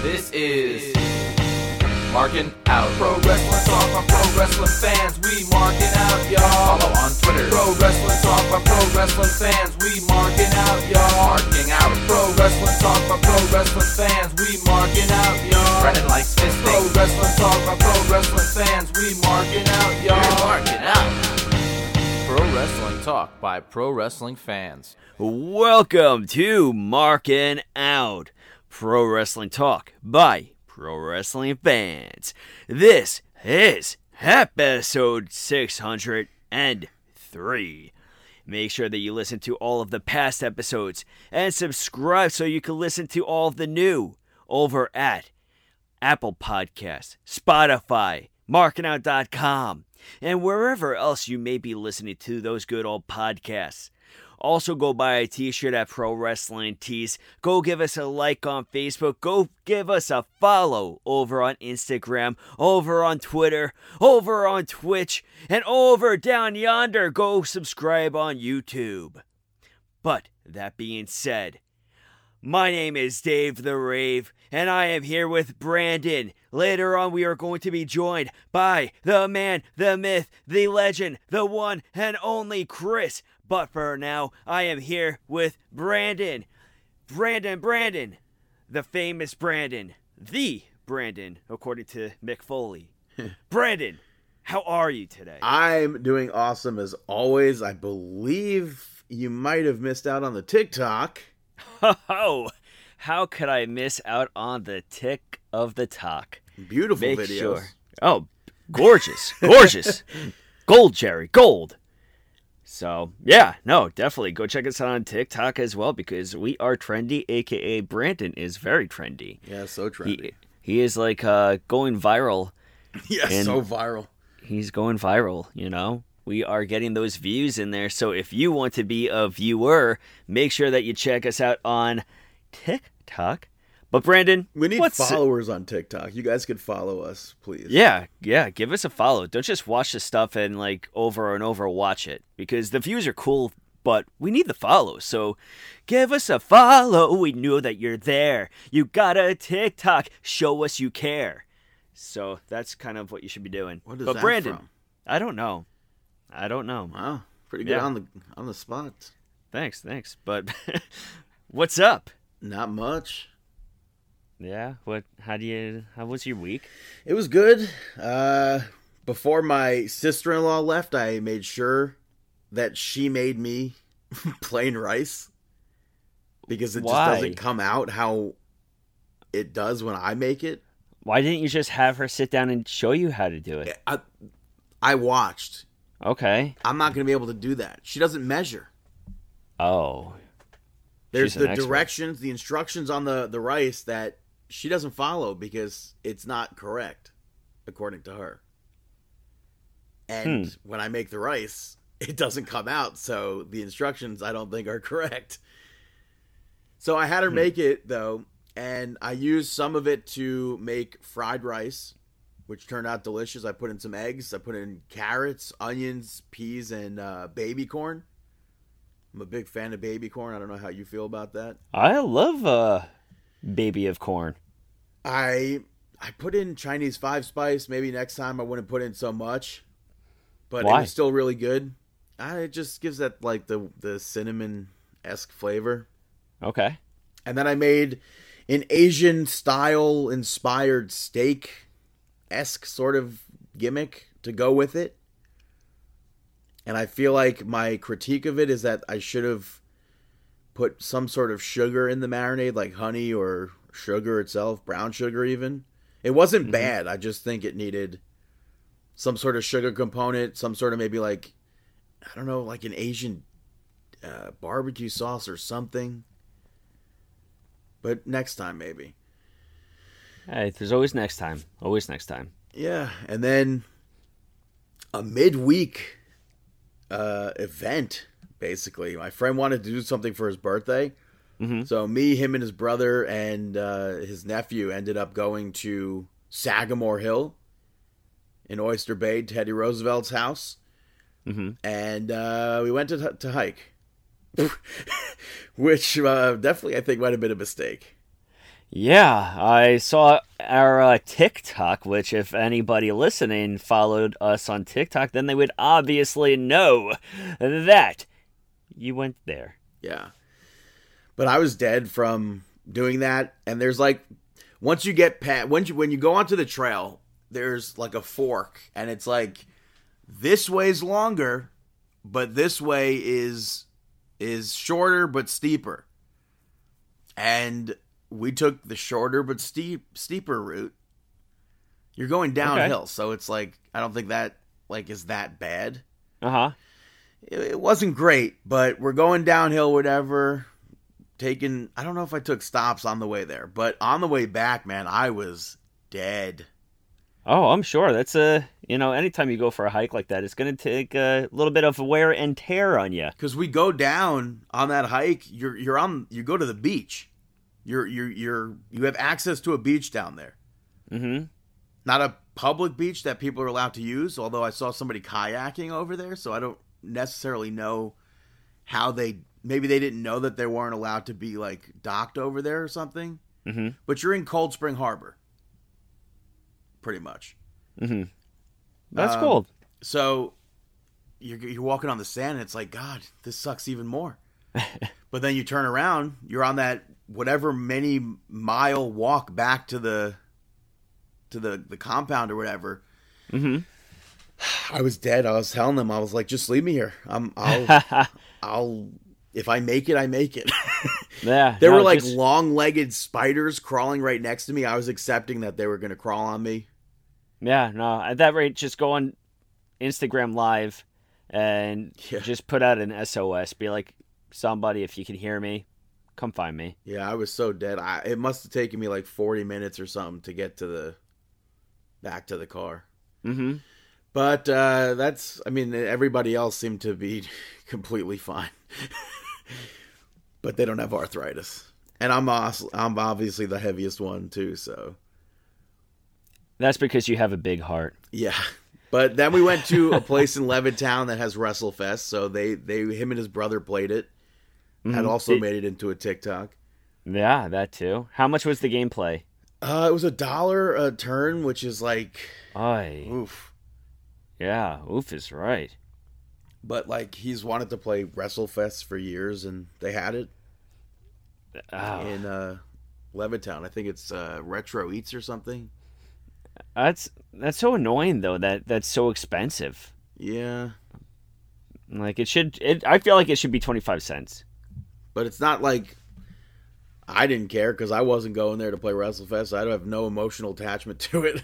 This is Marking Out. Pro Wrestling Talk by Pro Wrestling fans. We marking out, y'all. Follow on Twitter. Pro Wrestling Talk by Pro Wrestling fans. We marking out, y'all. Marking out. Pro Wrestling Talk by Pro Wrestling fans. We marking out, y'all. Brennan likes fisting. Pro Wrestling Talk by Pro Wrestling fans. We marking out, y'all. We're marking out. Pro Wrestling Talk by Pro Wrestling fans. Welcome to Marking Out Pro Wrestling Talk by Pro Wrestling Fans. This is episode 603. Make sure that you listen to all of the past episodes and subscribe so you can listen to all of the new over at Apple Podcasts, Spotify, markingout.com, and wherever else you may be listening to those good old podcasts. Also, go buy a t shirt at Pro Wrestling Tees. Go give us a like on Facebook. Go give us a follow over on Instagram, over on Twitter, over on Twitch, and over down yonder. Go subscribe on YouTube. But that being said, my name is Dave the Rave, and I am here with Brandon. Later on, we are going to be joined by the man, the myth, the legend, the one and only Chris. But for now, I am here with Brandon. Brandon, Brandon, the famous Brandon, the Brandon, according to Mick Foley. Brandon, how are you today? I'm doing awesome as always. I believe you might have missed out on the TikTok. Oh, how could I miss out on the tick of the talk? Beautiful Make videos. sure. Oh, gorgeous, gorgeous, gold, Jerry, gold. So yeah, no, definitely go check us out on TikTok as well because we are trendy. AKA Brandon is very trendy. Yeah, so trendy. He he is like uh, going viral. yeah, so viral. He's going viral. You know, we are getting those views in there. So if you want to be a viewer, make sure that you check us out on TikTok. But Brandon, We need followers on TikTok. You guys could follow us, please. Yeah, yeah, give us a follow. Don't just watch the stuff and like over and over watch it because the views are cool, but we need the follow. So give us a follow. We know that you're there. You got a TikTok. Show us you care. So that's kind of what you should be doing. What is but that Brandon, from? I don't know. I don't know. Wow, pretty good Yeah. on the on the spot. Thanks, thanks. But what's up? Not much. Yeah, what how do you how was your week? It was good. Uh, before my sister-in-law left, I made sure that she made me plain rice because it Why? just doesn't come out how it does when I make it. Why didn't you just have her sit down and show you how to do it? I, I watched. Okay. I'm not going to be able to do that. She doesn't measure. Oh. There's the expert. directions, the instructions on the the rice that she doesn't follow because it's not correct, according to her. And Hmm. when I make the rice, it doesn't come out, so the instructions I don't think are correct. So I Hmm. had her make it though, and I used some of it to make fried rice, which turned out delicious. I put in some eggs, I put in carrots, onions, peas, and uh, baby corn. I'm a big fan of baby corn. I don't know how you feel about that. I love uh baby of corn. I I put in Chinese five spice. Maybe next time I wouldn't put in so much, but Why? it was still really good. I, it just gives that like the the cinnamon esque flavor. Okay. And then I made an Asian style inspired steak esque sort of gimmick to go with it. And I feel like my critique of it is that I should have put some sort of sugar in the marinade, like honey or sugar itself, brown sugar even. It wasn't bad. I just think it needed some sort of sugar component, some sort of maybe like, I don't know, like an Asian uh, barbecue sauce or something. But next time, maybe. Hey, there's always next time. Always next time. Yeah, and then a midweek uh, event. Basically, my friend wanted to do something for his birthday, Mhm. so me, him, and his brother and uh, his nephew ended up going to Sagamore Hill in Oyster Bay, Teddy Roosevelt's house, Mhm. and uh, we went to to hike, which uh, definitely I think might have been a mistake. Yeah, I saw our uh, TikTok, which, if anybody listening followed us on TikTok, then they would obviously know that you went there. Yeah. But I was dead from doing that. And there's like, once you get past, when you, when you go onto the trail, there's like a fork. And it's like, this way's longer, but this way is is shorter but steeper. And we took the shorter but steep steeper route. You're going downhill, so it's like I don't think that like is that bad. Uh huh. It, it wasn't great, but we're going downhill, whatever. Taking I don't know if I took stops on the way there, but on the way back, man, I was dead. Oh, I'm sure. That's a you know, anytime you go for a hike like that, it's going to take a little bit of wear and tear on you. Because we go down on that hike, you're you're on you go to the beach. You're you're you're you have access to a beach down there. Mm-hmm. Not a public beach that people are allowed to use. Although I saw somebody kayaking over there, so I don't necessarily know how they. Maybe they didn't know that they weren't allowed to be like docked over there or something. Mm-hmm. But you're in Cold Spring Harbor, pretty much. Mm-hmm. That's Um, cool. So you're you're walking on the sand, and it's like, God, this sucks even more. but then you turn around, you're on that whatever many mile walk back to the to the the compound or whatever. Mm-hmm. I was dead. I was telling them, I was like, just leave me here. I'm I'll I'll if I make it, I make it. yeah. there no, were like just- long-legged spiders crawling right next to me. I was accepting that they were going to crawl on me. Yeah, no. At that rate, just go on Instagram Live and Yeah. just put out an SOS. Be like, somebody, if you can hear me, come find me. Yeah, I was so dead. I, it must have taken me like 40 minutes or something to get to the back to the car. Mm-hmm. But uh, that's, I mean, everybody else seemed to be completely fine. but they don't have arthritis. And I'm, I'm obviously the heaviest one too, so That's because you have a big heart. yeah. But then we went to a place in Levittown that has WrestleFest, so they, they him and his brother played it. Had Mhm. also made it into a TikTok. Yeah, that too. How much was the gameplay? Uh, it was a dollar a turn, which is like, Oy. oof. Yeah, oof is right. But like he's wanted to play WrestleFest for years, and they had it Oh, in uh, Levittown. I think it's uh, Retro Eats or something. that's that's so annoying though. That that's so expensive. Yeah, Like it should. It, I feel like it should be twenty five cents. but it's not like I didn't care because I wasn't going there to play WrestleFest. I have no emotional attachment to it.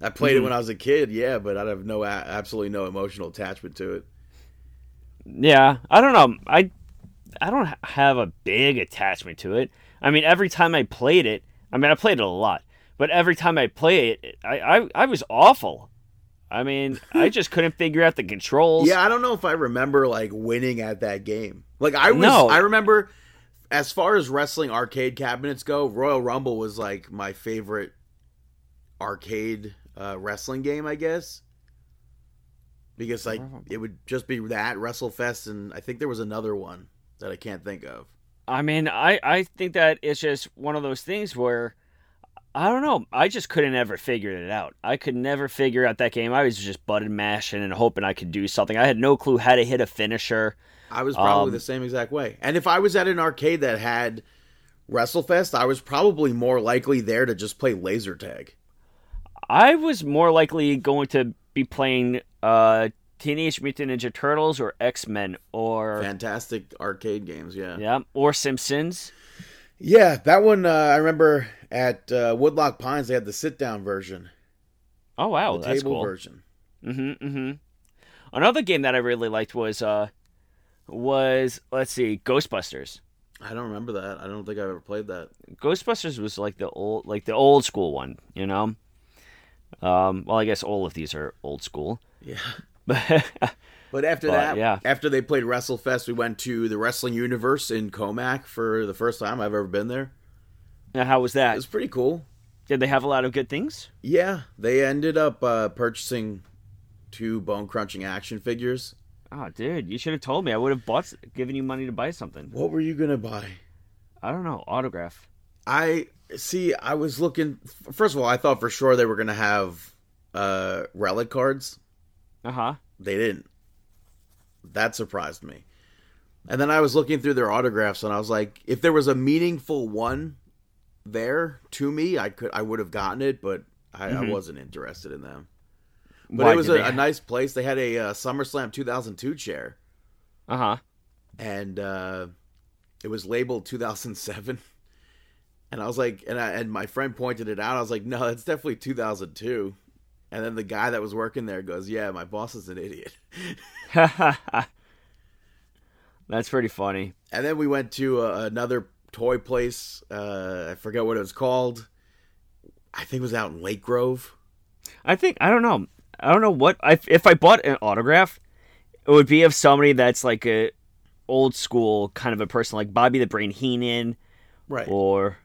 I played it Mhm. when I was a kid, yeah, but I have no absolutely no emotional attachment to it. Yeah, I don't know. I I don't have a big attachment to it. I mean, every time I played it, I mean, I played it a lot, but every time I play it, I I, I was awful. I mean, I just couldn't figure out the controls. Yeah, I don't know if I remember like winning at that game. Like I was, No. I remember as far as wrestling arcade cabinets go, Royal Rumble was like my favorite arcade uh, wrestling game, I guess. Because like it would just be that WrestleFest, and I think there was another one that I can't think of. I mean, I, I think that it's just one of those things where I don't know. I just couldn't ever figure it out. I could never figure out that game. I was just button mashing and hoping I could do something. I had no clue how to hit a finisher. I was probably Um, the same exact way. And if I was at an arcade that had WrestleFest, I was probably more likely there to just play laser tag. I was more likely going to be playing uh, Teenage Mutant Ninja Turtles or X Men or Fantastic arcade games, yeah. yeah or Simpsons. Yeah, that one uh, I remember at uh, Woodloch Pines. They had the sit-down version, Oh wow, the that's table cool. version. Mm-hmm. Mm-hmm. Another game that I really liked was uh was let's see Ghostbusters. I don't remember that. I don't think I ever played that. Ghostbusters was like the old like the old school one, you know. Um, well, I guess all of these are old school. Yeah. But after But, that, yeah. after they played WrestleFest, we went to the Wrestling Universe in Commack for the first time I've ever been there. now, how was that? It was pretty cool. Did they have a lot of good things? Yeah, they ended up uh, purchasing two bone crunching action figures. Oh, dude, you should have told me. I would have bought, given you money to buy something. What were you gonna buy? I don't know, autograph. I see. I was looking. First of all, I thought for sure they were going to have uh, relic cards. Uh huh. They didn't. That surprised me. And then I was looking through their autographs, and I was like, if there was a meaningful one there to me, I could, I would have gotten it, but I, I wasn't interested in them. But Why it was a, a nice place. They had a uh, SummerSlam 2002 chair, Uh huh. and uh, it was labeled 2007. And I was like, and I, and my friend pointed it out. I was like, no, it's definitely 2002. And then the guy that was working there goes, yeah, my boss is an idiot. That's pretty funny. And then we went to uh, another toy place. Uh, I forget what it was called. I think it was out in Lake Grove. I think I don't know. I don't know what I, if I bought an autograph, it would be of somebody that's like a old school kind of a person, like Bobby the Brain Heenan, Right. or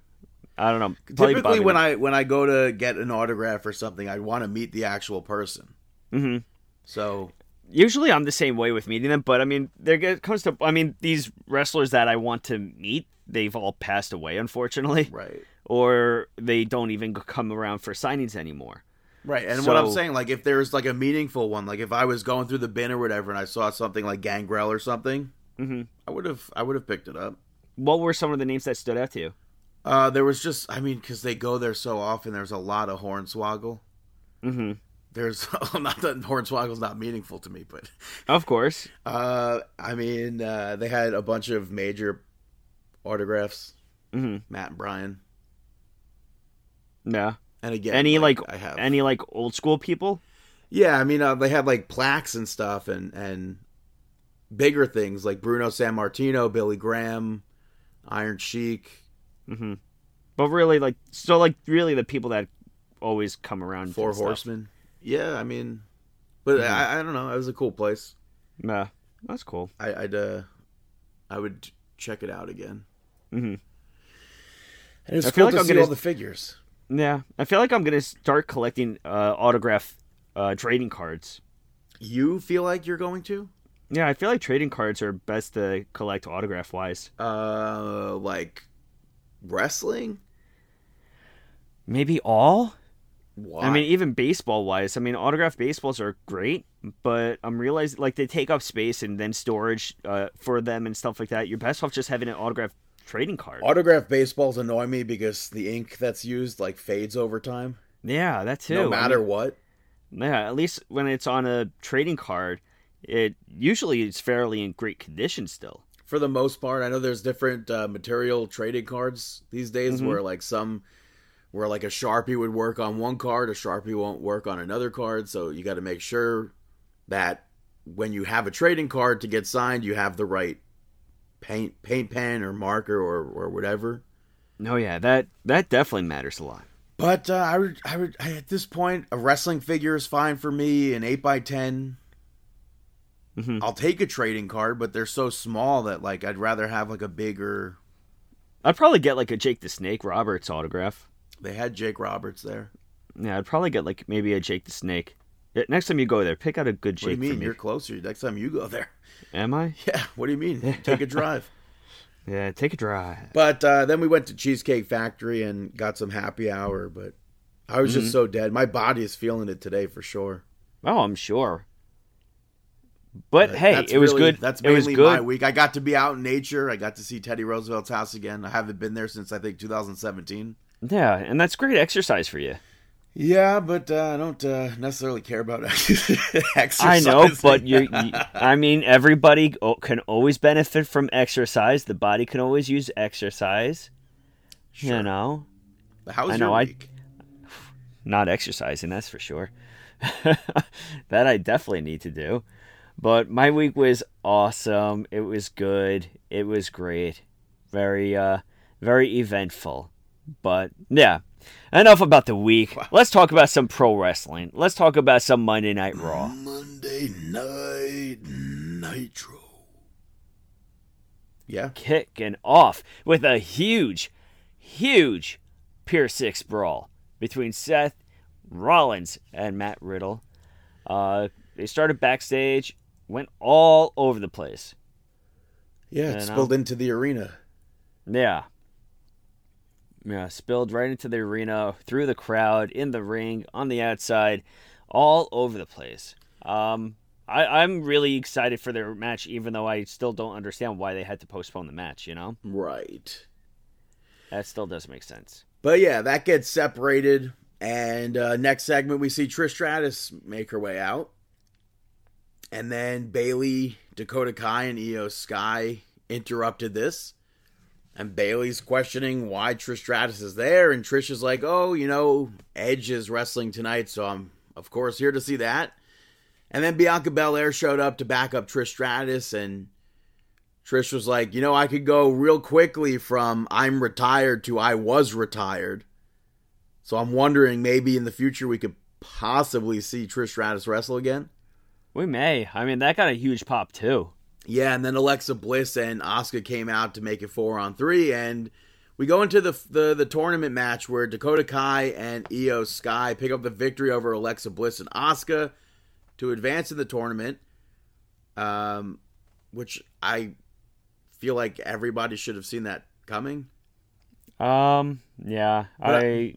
I don't know. Typically, when I when I go to get an autograph or something, I want to meet the actual person. Mhm. So usually I'm the same way with meeting them, but I mean, there comes to I mean these wrestlers that I want to meet, they've all passed away, unfortunately, right, or they don't even come around for signings anymore. right. And what I'm saying, like, if there's like a meaningful one, like if I was going through the bin or whatever, and I saw something like Gangrel or something, Mhm. I would have I would have picked it up. What were some of the names that stood out to you? Uh, there was just, I mean, because they go there so often. There's a lot of Hornswoggle. hmm There's not that Hornswoggle's not meaningful to me, but Of course. Uh, I mean, uh, they had a bunch of major autographs. hmm Matt and Brian, Yeah. and again, any like, I have any like old school people? yeah. I mean, uh, they had like plaques and stuff, and and bigger things like Bruno Sammartino, Billy Graham, Iron Sheik. Hmm But really, like, so like really the people that always come around. Four and stuff. Horsemen. Yeah, I mean, but Mhm. I, I don't know. It was a cool place. Nah, that's cool. I, I'd uh, I would check it out again. Mm-hmm. And it's I feel cool like to I'm see gonna- all the figures. Yeah, I feel like I'm gonna start collecting uh, autograph uh, trading cards. You feel like you're going to? Yeah, I feel like trading cards are best to collect autograph wise. Uh, like wrestling. Maybe all. Why? I mean, even baseball wise, I mean, autograph baseballs are great, but I'm realizing like they take up space and then storage uh, for them and stuff like that. You're best off just having an autograph trading card. autograph baseballs annoy me because the ink that's used like fades over time, yeah, that too. no I matter mean, what. yeah, at least when it's on a trading card, it usually is fairly in great condition still. For the most part, I know there's different uh, material trading cards these days Mhm. where like some where like a sharpie would work on one card, a sharpie won't work on another card. So you got to make sure that when you have a trading card to get signed, you have the right paint paint pen or marker or or whatever. No, yeah, that that definitely matters a lot. But uh, I would, I would, I, at this point, a wrestling figure is fine for me. An eight x ten, Mhm. I'll take a trading card, but they're so small that like I'd rather have like a bigger. I'd probably get like a Jake the Snake Roberts autograph. They had Jake Roberts there. Yeah, I'd probably get like maybe a Jake the Snake. Next time you go there, pick out a good Jake. What do you mean? me. You're closer. Next time you go there. Am I? Yeah. What do you mean? Take a drive. Yeah, take a drive. But uh, then we went to Cheesecake Factory and got some happy hour. But I was Mm-hmm. just so dead. My body is feeling it today for sure. Oh, I'm sure. But But hey, it was really- good. That's it was mainly good. my week. I got to be out in nature. I got to see Teddy Roosevelt's house again. I haven't been there since I think 2017. Yeah, and that's great exercise for you. Yeah, but uh, I don't uh, necessarily care about exercise. I know, but you, you I mean, everybody can always benefit from exercise. The body can always use exercise. You know, How was I know, your I- week? not exercising, that's for sure. that I definitely need to do. But my week was awesome. It was good. It was great. Very uh very eventful. But yeah. Enough about the week. Let's talk about some pro wrestling. Let's talk about some Monday Night Raw. Monday Night Nitro. Yeah, Kicking off with a huge, huge Pier 6 brawl between Seth Rollins and Matt Riddle. Uh, they started backstage, went all over the place. yeah, it know? spilled into the arena. Yeah. Yeah, spilled right into the arena, through the crowd, in the ring, on the outside, all over the place. Um, I, I'm really excited for their match, even though I still don't understand why they had to postpone the match. You know, Right. that still does make sense. But yeah, that gets separated. And uh, next segment, we see Trish Stratus make her way out. And then Bayley, Dakota Kai, and Iyo Sky interrupted this. And Bayley's questioning why Trish Stratus is there. And Trish is like, oh, you know, Edge is wrestling tonight. So I'm, of course, here to see that. And then Bianca Belair showed up to back up Trish Stratus. And Trish was like, you know, I could go real quickly from I'm retired to I was retired. So I'm wondering maybe in the future we could possibly see Trish Stratus wrestle again. We may. I mean, that got a huge pop too. Yeah, and then Alexa Bliss and Asuka came out to make it four on three, and we go into the the, the tournament match where Dakota Kai and Iyo Sky pick up the victory over Alexa Bliss and Asuka to advance in the tournament. Um, which I feel like everybody should have seen that coming. Um, yeah, But I,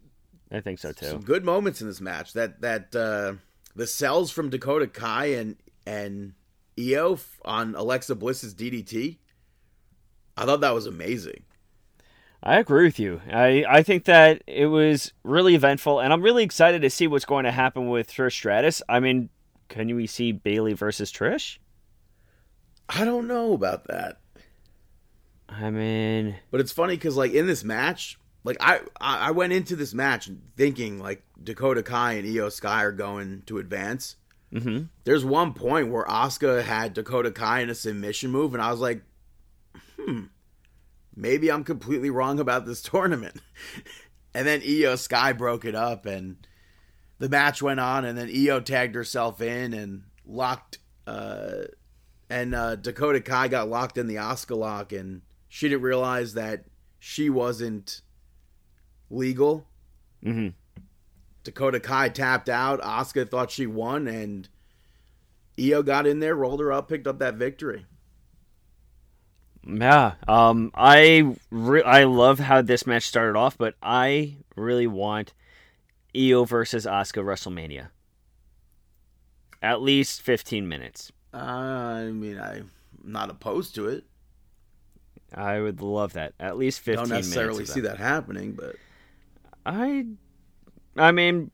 I think so too. Some good moments in this match. That that uh, the sells from Dakota Kai and and Iyo on Alexa Bliss's DDT. I thought that was amazing. I agree with you. I, I think that it was really eventful, and I'm really excited to see what's going to happen with Trish Stratus. I mean, can we see Bayley versus Trish? I don't know about that, I mean, but it's funny because like in this match, like I I went into this match thinking like Dakota Kai and Iyo Sky are going to advance. hmm There's one point where Asuka had Dakota Kai in a submission move, and I was like, hmm, maybe I'm completely wrong about this tournament. and then Iyo Sky broke it up, and the match went on, and then Iyo tagged herself in and locked, uh, and uh, Dakota Kai got locked in the Asuka lock, and she didn't realize that she wasn't legal. hmm Dakota Kai tapped out. Asuka thought she won, and Iyo got in there, rolled her up, picked up that victory. Yeah. Um. I re- I love how this match started off, but I really want Iyo versus Asuka WrestleMania. At least 15 minutes. I mean, I'm not opposed to it. I would love that. At least 15 Don't necessarily see that happening, but I I mean,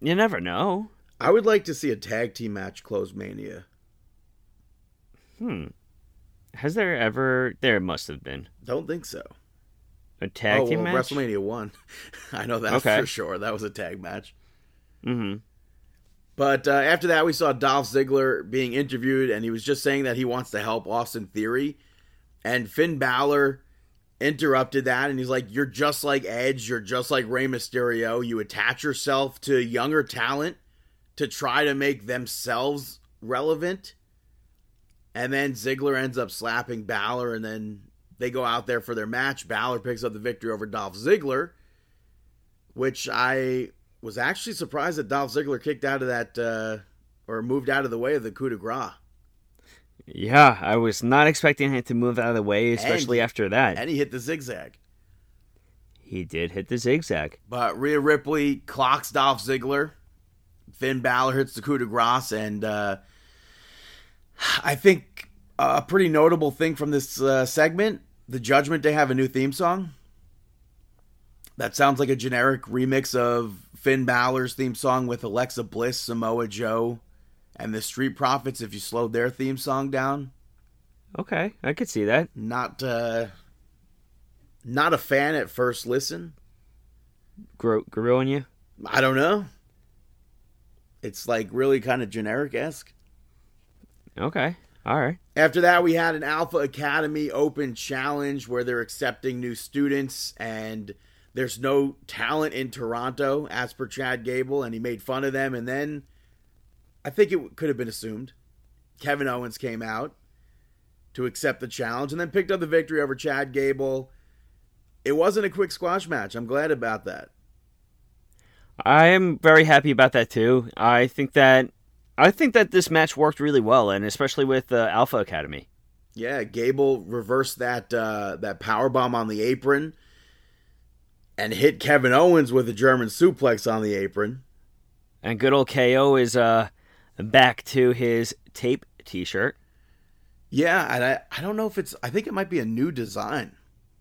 you never know. I would like to see a tag team match close Mania. Hmm. Has there ever there must have been Don't think so. a tag oh, team well, match? WrestleMania one. I know that Okay. for sure. That was a tag match. Mhm. But uh, after that, we saw Dolph Ziggler being interviewed, and he was just saying that he wants to help Austin Theory. And Finn Balor interrupted that, and he's like, You're just like Edge. You're just like Rey Mysterio. You attach yourself to younger talent to try to make themselves relevant. And then Ziggler ends up slapping Balor, and then they go out there for their match. Balor picks up the victory over Dolph Ziggler, which I was actually surprised that Dolph Ziggler kicked out of that uh, or moved out of the way of the coup de grace. Yeah, I was not expecting him to move out of the way, especially And- after that. And he hit the zigzag. he did hit the zigzag. But Rhea Ripley clocks Dolph Ziggler. Finn Balor hits the coup de grace. And uh, I think a pretty notable thing from this uh, segment the Judgment Day have a new theme song. That sounds like a generic remix of Finn Balor's theme song with Alexa Bliss, Samoa Joe, and the Street Profits if you slowed their theme song down. Okay, I could see that. not uh not a fan at first listen Grow grew on you. i don't know it's like really kind of generic-esque Okay, all right. after that we had an alpha academy open challenge where they're accepting new students and there's no talent in toronto as per chad gable and he made fun of them and then i think it could have been assumed kevin owens came out to accept the challenge and then picked up the victory over chad gable it wasn't a quick squash match i'm glad about that I am very happy about that too. I think that I think that this match worked really well, and especially with uh, Alpha Academy. Yeah, Gable reversed that uh, that power bomb on the apron, and hit Kevin Owens with a German suplex on the apron. And good old KO is uh back to his tape T-shirt. Yeah, and I, I don't know if it's I think it might be a new design.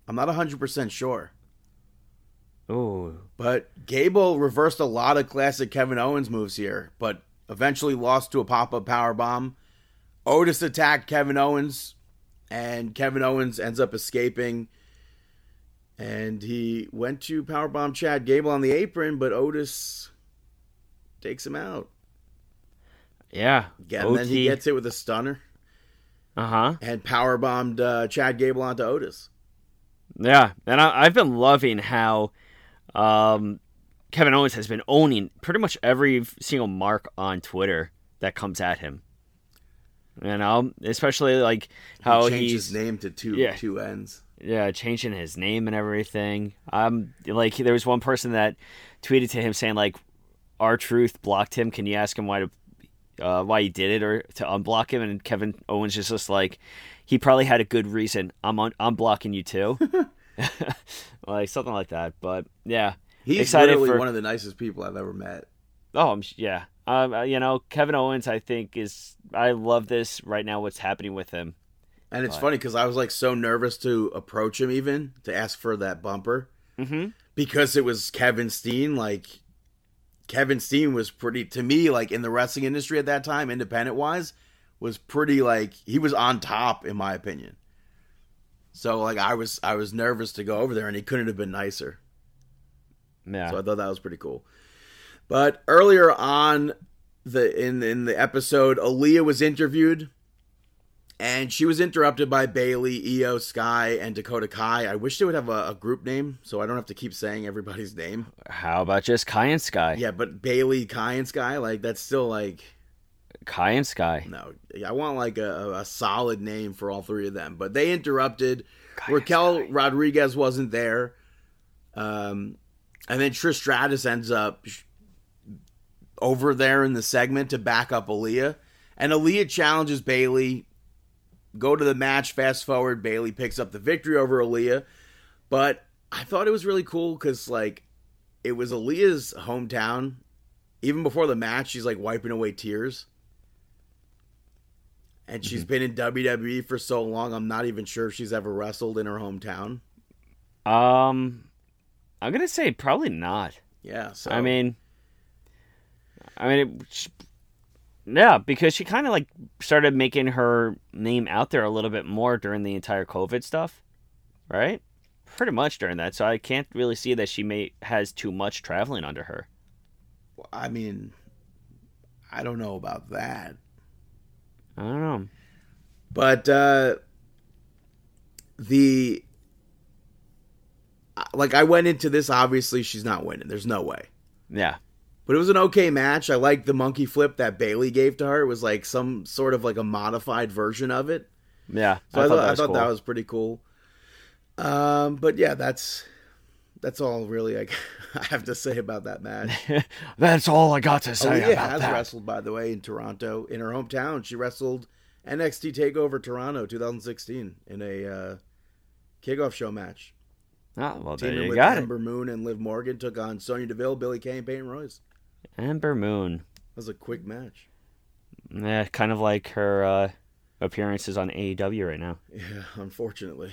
I'm not 100% sure. Ooh, But Gable reversed a lot of classic Kevin Owens moves here, but eventually lost to a pop-up power bomb. Otis attacked Kevin Owens, and Kevin Owens ends up escaping. And he went to powerbomb Chad Gable on the apron, but Otis takes him out. Yeah. Yeah, and then he gets it with a stunner Uh huh. and powerbombed uh, Chad Gable onto Otis. Yeah, and I, I've been loving how um, Kevin Owens has been owning pretty much every single mark on Twitter that comes at him. You know, especially like how he his name to two Yeah. two ends. yeah changing his name and everything. Um, like there was one person that tweeted to him saying like, "R-Truth blocked him. Can you ask him why to uh, why he did it or to unblock him?" And Kevin Owens is just like, he probably had a good reason. I'm un- I'm blocking you too. like something like that. But yeah, He's Excited literally for- one of the nicest people I've ever met. Oh, I'm, yeah. Um, uh, you know, Kevin Owens, I think is. I love this right now. What's happening with him? And it's Right. funny because I was like so nervous to approach him even to ask for that bumper Mm-hmm. because it was Kevin Steen. Like Kevin Steen was pretty to me like in the wrestling industry at that time, independent wise, was pretty like he was on top in my opinion. So like I was I was nervous to go over there and he couldn't have been nicer. Yeah. So I thought that was pretty cool. But earlier on the in in the episode, Aliyah was interviewed, and she was interrupted by Bayley, Iyo, Sky, and Dakota Kai. I wish they would have a, a group name so I don't have to keep saying everybody's name. How about just Kai and Sky? Yeah, but Bayley, Kai, and Sky, like that's still like Kai and Sky. no. I want like a, a solid name for all three of them. But they interrupted. Kai Raquel Rodriguez wasn't there. Um, and then Trish Stratus ends up over there in the segment to back up Aliyah. And Aliyah challenges Bayley. Go to the match, fast forward. Bayley picks up the victory over Aliyah. But I thought it was really cool because, like, it was Aliyah's hometown. Even before the match, she's like wiping away tears. And she's been in WWE for so long, I'm not even sure if she's ever wrestled in her hometown. Um, I'm gonna say probably not. Yeah, so I mean, I mean, it, yeah, because she kind of like started making her name out there a little bit more during the entire COVID stuff, right? Pretty much during that, so I can't really see that she may has too much traveling under her. I mean, I don't know about that, I don't know. but uh, the like I went into this. Obviously, she's not winning. There's no way. Yeah, But it was an okay match. I liked the monkey flip that Bayley gave to her. It was like some sort of like a modified version of it. yeah. So I, thought, I was thought cool. that was pretty cool. Um, but yeah, that's that's all really I, I have to say about that match. That's all I got to say Aliyah has that. wrestled, by the way, in Toronto, in her hometown. She wrestled NXT Takeover Toronto 2016 in a uh, kickoff show match. Oh, well, there Teaming you with got Ember Moon and Liv Morgan took on Sonya Deville, Billie Kay, and Peyton Royce. It. Ember Moon. That was a quick match. Yeah, kind of like her uh, appearances on AEW right now. Yeah, unfortunately.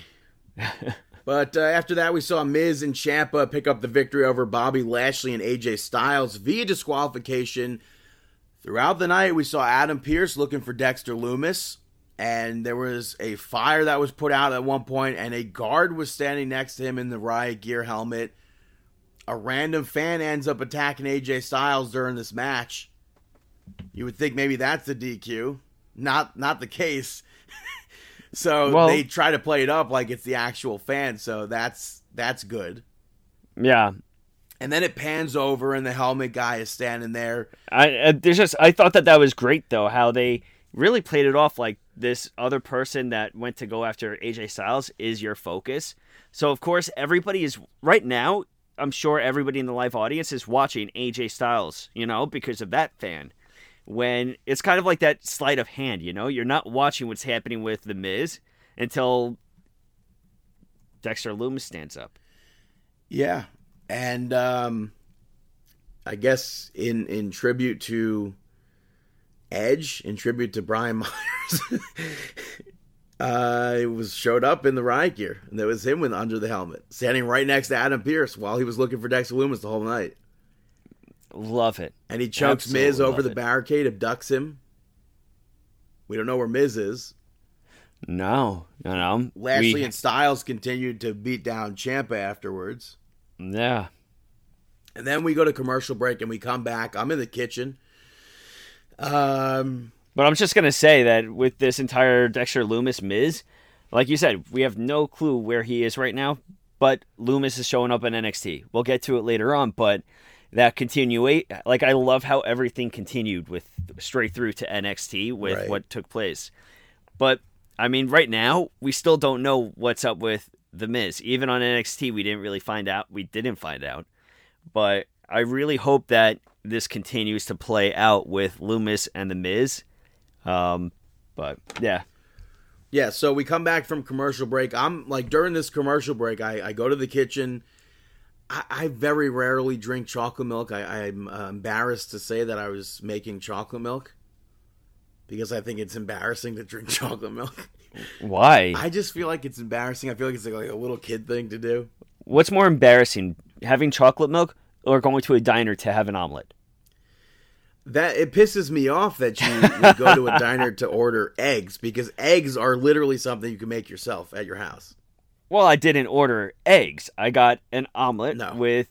but uh, after that, we saw Miz and Ciampa pick up the victory over Bobby Lashley and AJ Styles via disqualification. Throughout the night, we saw Adam Pearce looking for Dexter Lumis, and there was a fire that was put out at one point, and a guard was standing next to him in the riot gear helmet. A random fan ends up attacking AJ Styles during this match. You would think maybe that's the DQ. Not not the case. so Well- they try to play it up like it's the actual fan, so that's that's good. Yeah, And then it pans over and the helmet guy is standing there. I uh, there's just I thought that that was great though how they really played it off like this other person that went to go after AJ Styles is your focus. So of course everybody is right now. I'm sure everybody in the live audience is watching AJ Styles, you know, because of that fan. When it's kind of like that sleight of hand, you know, you're not watching what's happening with the Miz until Dexter Lumis stands up. Yeah. And um, I guess in in tribute to Edge, in tribute to Brian Myers, uh, it was showed up in the riot gear, and there was him with under the helmet, standing right next to Adam Pearce while he was looking for Dexter Lumis the whole night. Love it. And he chokes Absolutely Miz over the it. barricade, abducts him. We don't know where Miz is. No, no, no. Lashley We- and Styles continued to beat down Ciampa afterwards. yeah. And then we go to commercial break and we come back. I'm in the kitchen. Um, But I'm just gonna say that with this entire Dexter Lumis Miz, like you said, we have no clue where he is right now. But Lumis is showing up in NXT. We'll get to it later on, but that continuate, like I love how everything continued with straight through to NXT with Right. what took place. But I mean, right now we still don't know what's up with the Miz. Even on NXT, we didn't really find out. We didn't find out. But I really hope that this continues to play out with Lumis and the Miz. Um, but yeah, yeah, so we come back from commercial break. I'm like, during this commercial break, I, I go to the kitchen. I, I very rarely drink chocolate milk. I, I'm uh, embarrassed to say that I was making chocolate milk because I think it's embarrassing to drink chocolate milk. why? I just feel like it's embarrassing. I feel like it's like a little kid thing to do. What's more embarrassing, having chocolate milk or going to a diner to have an omelet? That it pisses me off that you, you go to a diner to order eggs because eggs are literally something you can make yourself at your house. Well, I didn't order eggs. I got an omelet No. with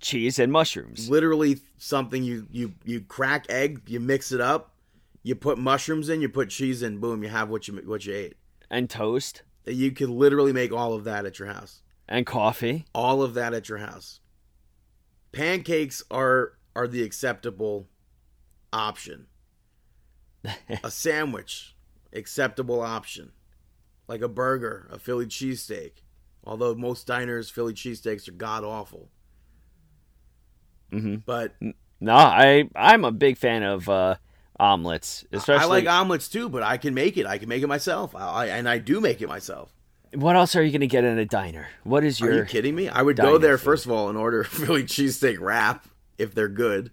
cheese and mushrooms. Literally something you you you crack egg, you mix it up, you put mushrooms in, you put cheese in, boom, you have what you what you ate. and toast You could literally make all of that at your house. and coffee. All of that at your house. Pancakes are are the acceptable option. a sandwich, acceptable option. Like a burger, a Philly cheesesteak. Although most diners Philly cheesesteaks are god awful. Mhm. But No, I I'm a big fan of uh, omelets, especially. I like omelets too, but I can make it. I can make it myself. I, I- and I do make it myself. what else are you going to get in a diner? What is your? Are you kidding me? I would go there food? first of all and order a Philly cheesesteak wrap if they're good.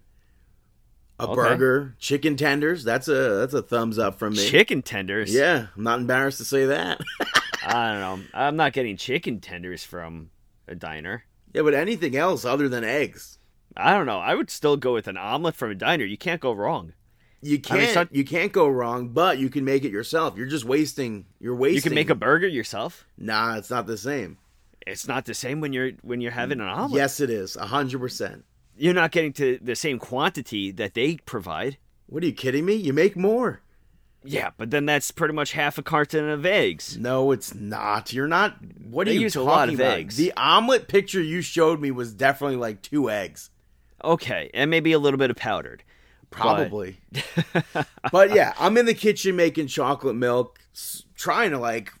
A Okay. burger, chicken tenders. That's a that's a thumbs up from me. chicken tenders? Yeah, I'm not embarrassed to say that. I don't know. I'm not getting chicken tenders from a diner. yeah, but anything else other than eggs, I don't know. I would still go with an omelet from a diner. You can't go wrong. you I mean, can't you can't go wrong. But you can make it yourself. You're just wasting. You're wasting. You can make a burger yourself. Nah, it's not the same. It's not the same when you're when you're having an omelet. Yes, it is. A hundred percent. You're not getting to the same quantity that they provide. What are you kidding me? You make more. Yeah, but then that's pretty much half a carton of eggs. No, it's not. You're not. What are you use a talking lot of about? eggs. The omelet picture you showed me was definitely like two eggs, Okay, and maybe a little bit of powdered. probably. but yeah, I'm in the kitchen making chocolate milk, trying to like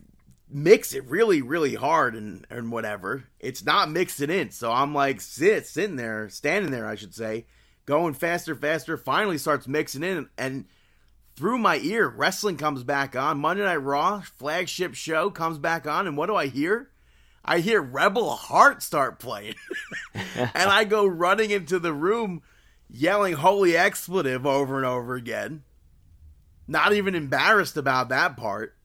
mix it really, really hard and and whatever. It's not mixing in, so I'm like sit sitting there, standing there, I should say, going faster, faster. Finally starts mixing in, and through my ear, wrestling comes back on. Monday Night Raw flagship show comes back on, and what do I hear? I hear Rebel Heart start playing, and I go running into the room, yelling "Holy expletive" over and over again. Not even embarrassed about that part,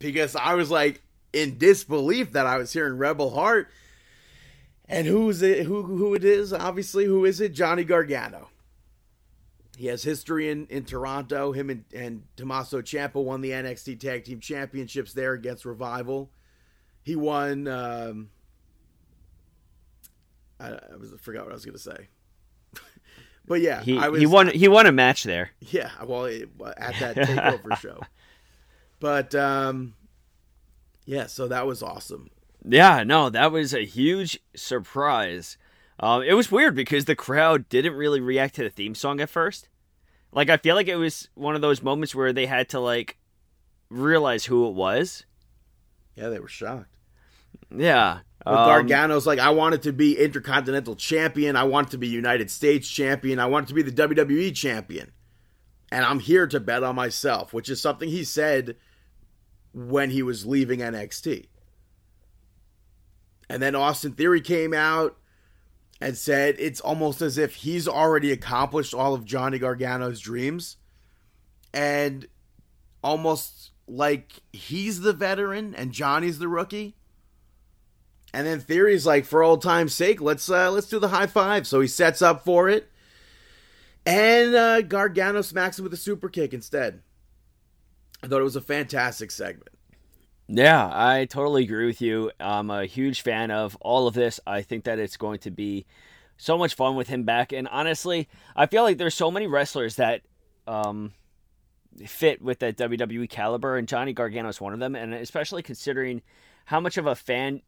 because I was like in disbelief that I was hearing Rebel Heart. And who's it? Who who it is? Obviously, who is it? Johnny Gargano. He has history in, in Toronto. Him and, and Tommaso Ciampa won the NXT Tag Team Championships there against Revival. He won. Um, I, I was I forgot what I was going to say. but yeah, He I was, he won he won a match there. Yeah, well, it, at that takeover show. But um, yeah, so that was awesome. Yeah, no, that was a huge surprise. Um, it was weird because the crowd didn't really react to the theme song at first. Like I feel like it was one of those moments where they had to like realize who it was. Yeah, they were shocked. Yeah. But um, Gargano's like, I wanted to be Intercontinental Champion. I want to be United States Champion. I want to be the WWE Champion. And I'm here to bet on myself, which is something he said when he was leaving NXT. And then Austin Theory came out and said it's almost as if he's already accomplished all of Johnny Gargano's dreams. And almost like he's the veteran and Johnny's the rookie. And then Theory's like, for old time's sake, let's uh, let's do the high five. So he sets up for it, and uh, Gargano smacks him with a super kick instead. I thought it was a fantastic segment. Yeah, I totally agree with you. I'm a huge fan of all of this. I think that it's going to be so much fun with him back. And honestly, I feel like there's so many wrestlers that um, fit with that WWE caliber, and Johnny Gargano is one of them. And especially considering how much of a fan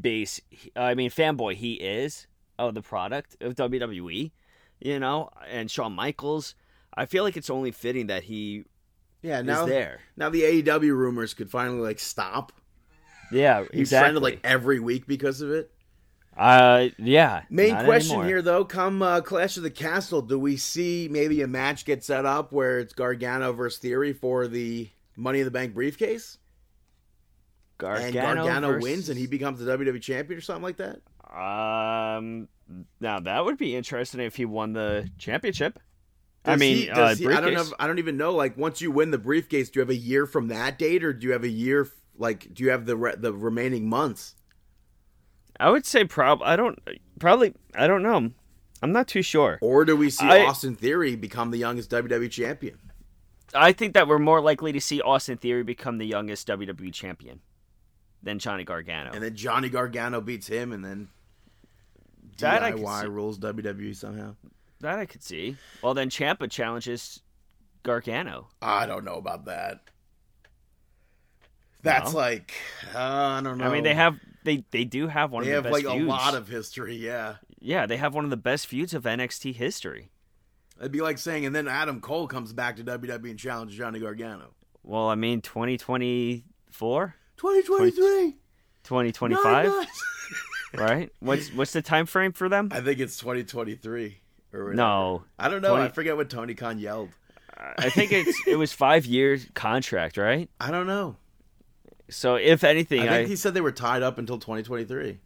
base, I mean, fanboy he is of the product of WWE, you know, and Shawn Michaels. I feel like it's only fitting that he Yeah, now there. now the AEW rumors could finally like stop. Yeah, He's exactly. trended like every week because of it. uh, yeah. Main question anymore. here, though, come uh, Clash of the Castle, do we see maybe a match get set up where it's Gargano versus Theory for the Money in the Bank briefcase, Gargano, and Gargano versus- wins and he becomes the WWE champion or something like that? Um, now that would be interesting if he won the championship. I mean, he- uh, he- I don't briefcase. know. I don't even know. Like, once you win the briefcase, do you have a year from that date, or do you have a year? Like, do you have the re- the remaining months? I would say prob. I don't probably. I don't know. I'm not too sure. Or do we see I- Austin Theory become the youngest WWE champion? I think that we're more likely to see Austin Theory become the youngest WWE champion than Johnny Gargano. And then Johnny Gargano beats him, and then That I DIY see. rules WWE somehow. That I could see. Well, then Ciampa challenges Gargano. I don't know about that. That's No? like uh, I don't know. I mean, they have they they do have one they of the have like feuds. a lot of history. Yeah, yeah, they have one of the best feuds of NXT history. it'd be like saying, and then Adam Cole comes back to WWE and challenges Johnny Gargano. Well, I mean, 2024, Twenty twenty three. 2025, right? What's what's the time frame for them? I think it's twenty twenty three. Or. No, I don't know. I forget what Tony Khan yelled. I think it's it was five years contract, right? I don't know. So if anything, I I, he said they were tied up until 2023.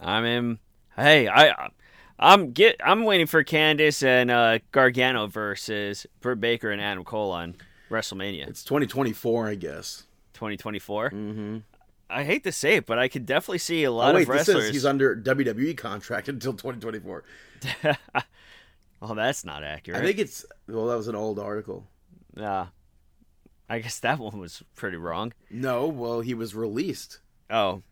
I mean, hey, I I'm get I'm waiting for Candice and uh, Gargano versus Britt Baker and Adam Cole on WrestleMania It's 2024, I guess. 2024. Mm-hmm. I hate to say it, but I could definitely see a lot Oh, wait, of this wrestlers. says he's under WWE contract until 2024. oh, that's not accurate. I think it's well, that was an old article. Uh, I guess that one was pretty wrong. No, well, he was released. Oh.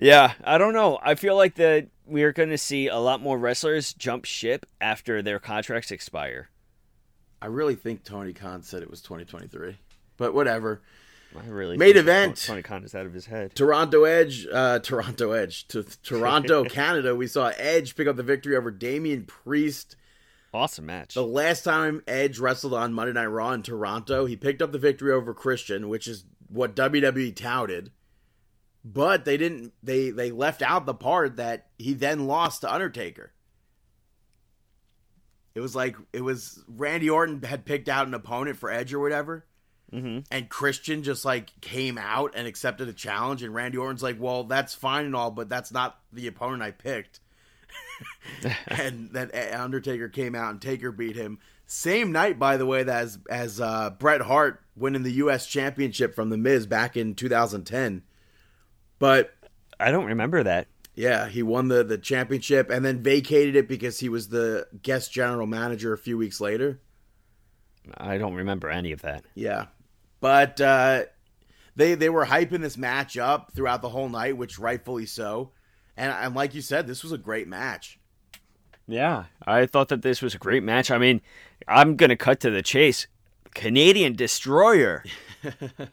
Yeah, I don't know. I feel like that we're going to see a lot more wrestlers jump ship after their contracts expire. I really think Tony Khan said it was 2023, but whatever. I really Main think event. Tony Khan is out of his head. Toronto Edge, uh, Toronto Edge to Toronto, Canada. We saw Edge pick up the victory over Damian Priest. Awesome match. The last time Edge wrestled on Monday Night Raw in Toronto, he picked up the victory over Christian, which is what WWE touted. But they didn't. They they left out the part that he then lost to Undertaker. It was like it was Randy Orton had picked out an opponent for Edge or whatever, Mhm. and Christian just like came out and accepted a challenge, and Randy Orton's like, "Well, that's fine and all, but that's not the opponent I picked." and then Undertaker came out and Taker beat him. Same night, by the way, that as as uh, Bret Hart winning the U.S. Championship from The Miz back in 2010. But I don't remember that. yeah, he won the the championship and then vacated it because he was the guest general manager a few weeks later. I don't remember any of that. Yeah, but uh, they they were hyping this match up throughout the whole night, which rightfully so. And, and like you said, this was a great match. Yeah, I thought that this was a great match. I mean, I'm going to cut to the chase. Canadian Destroyer.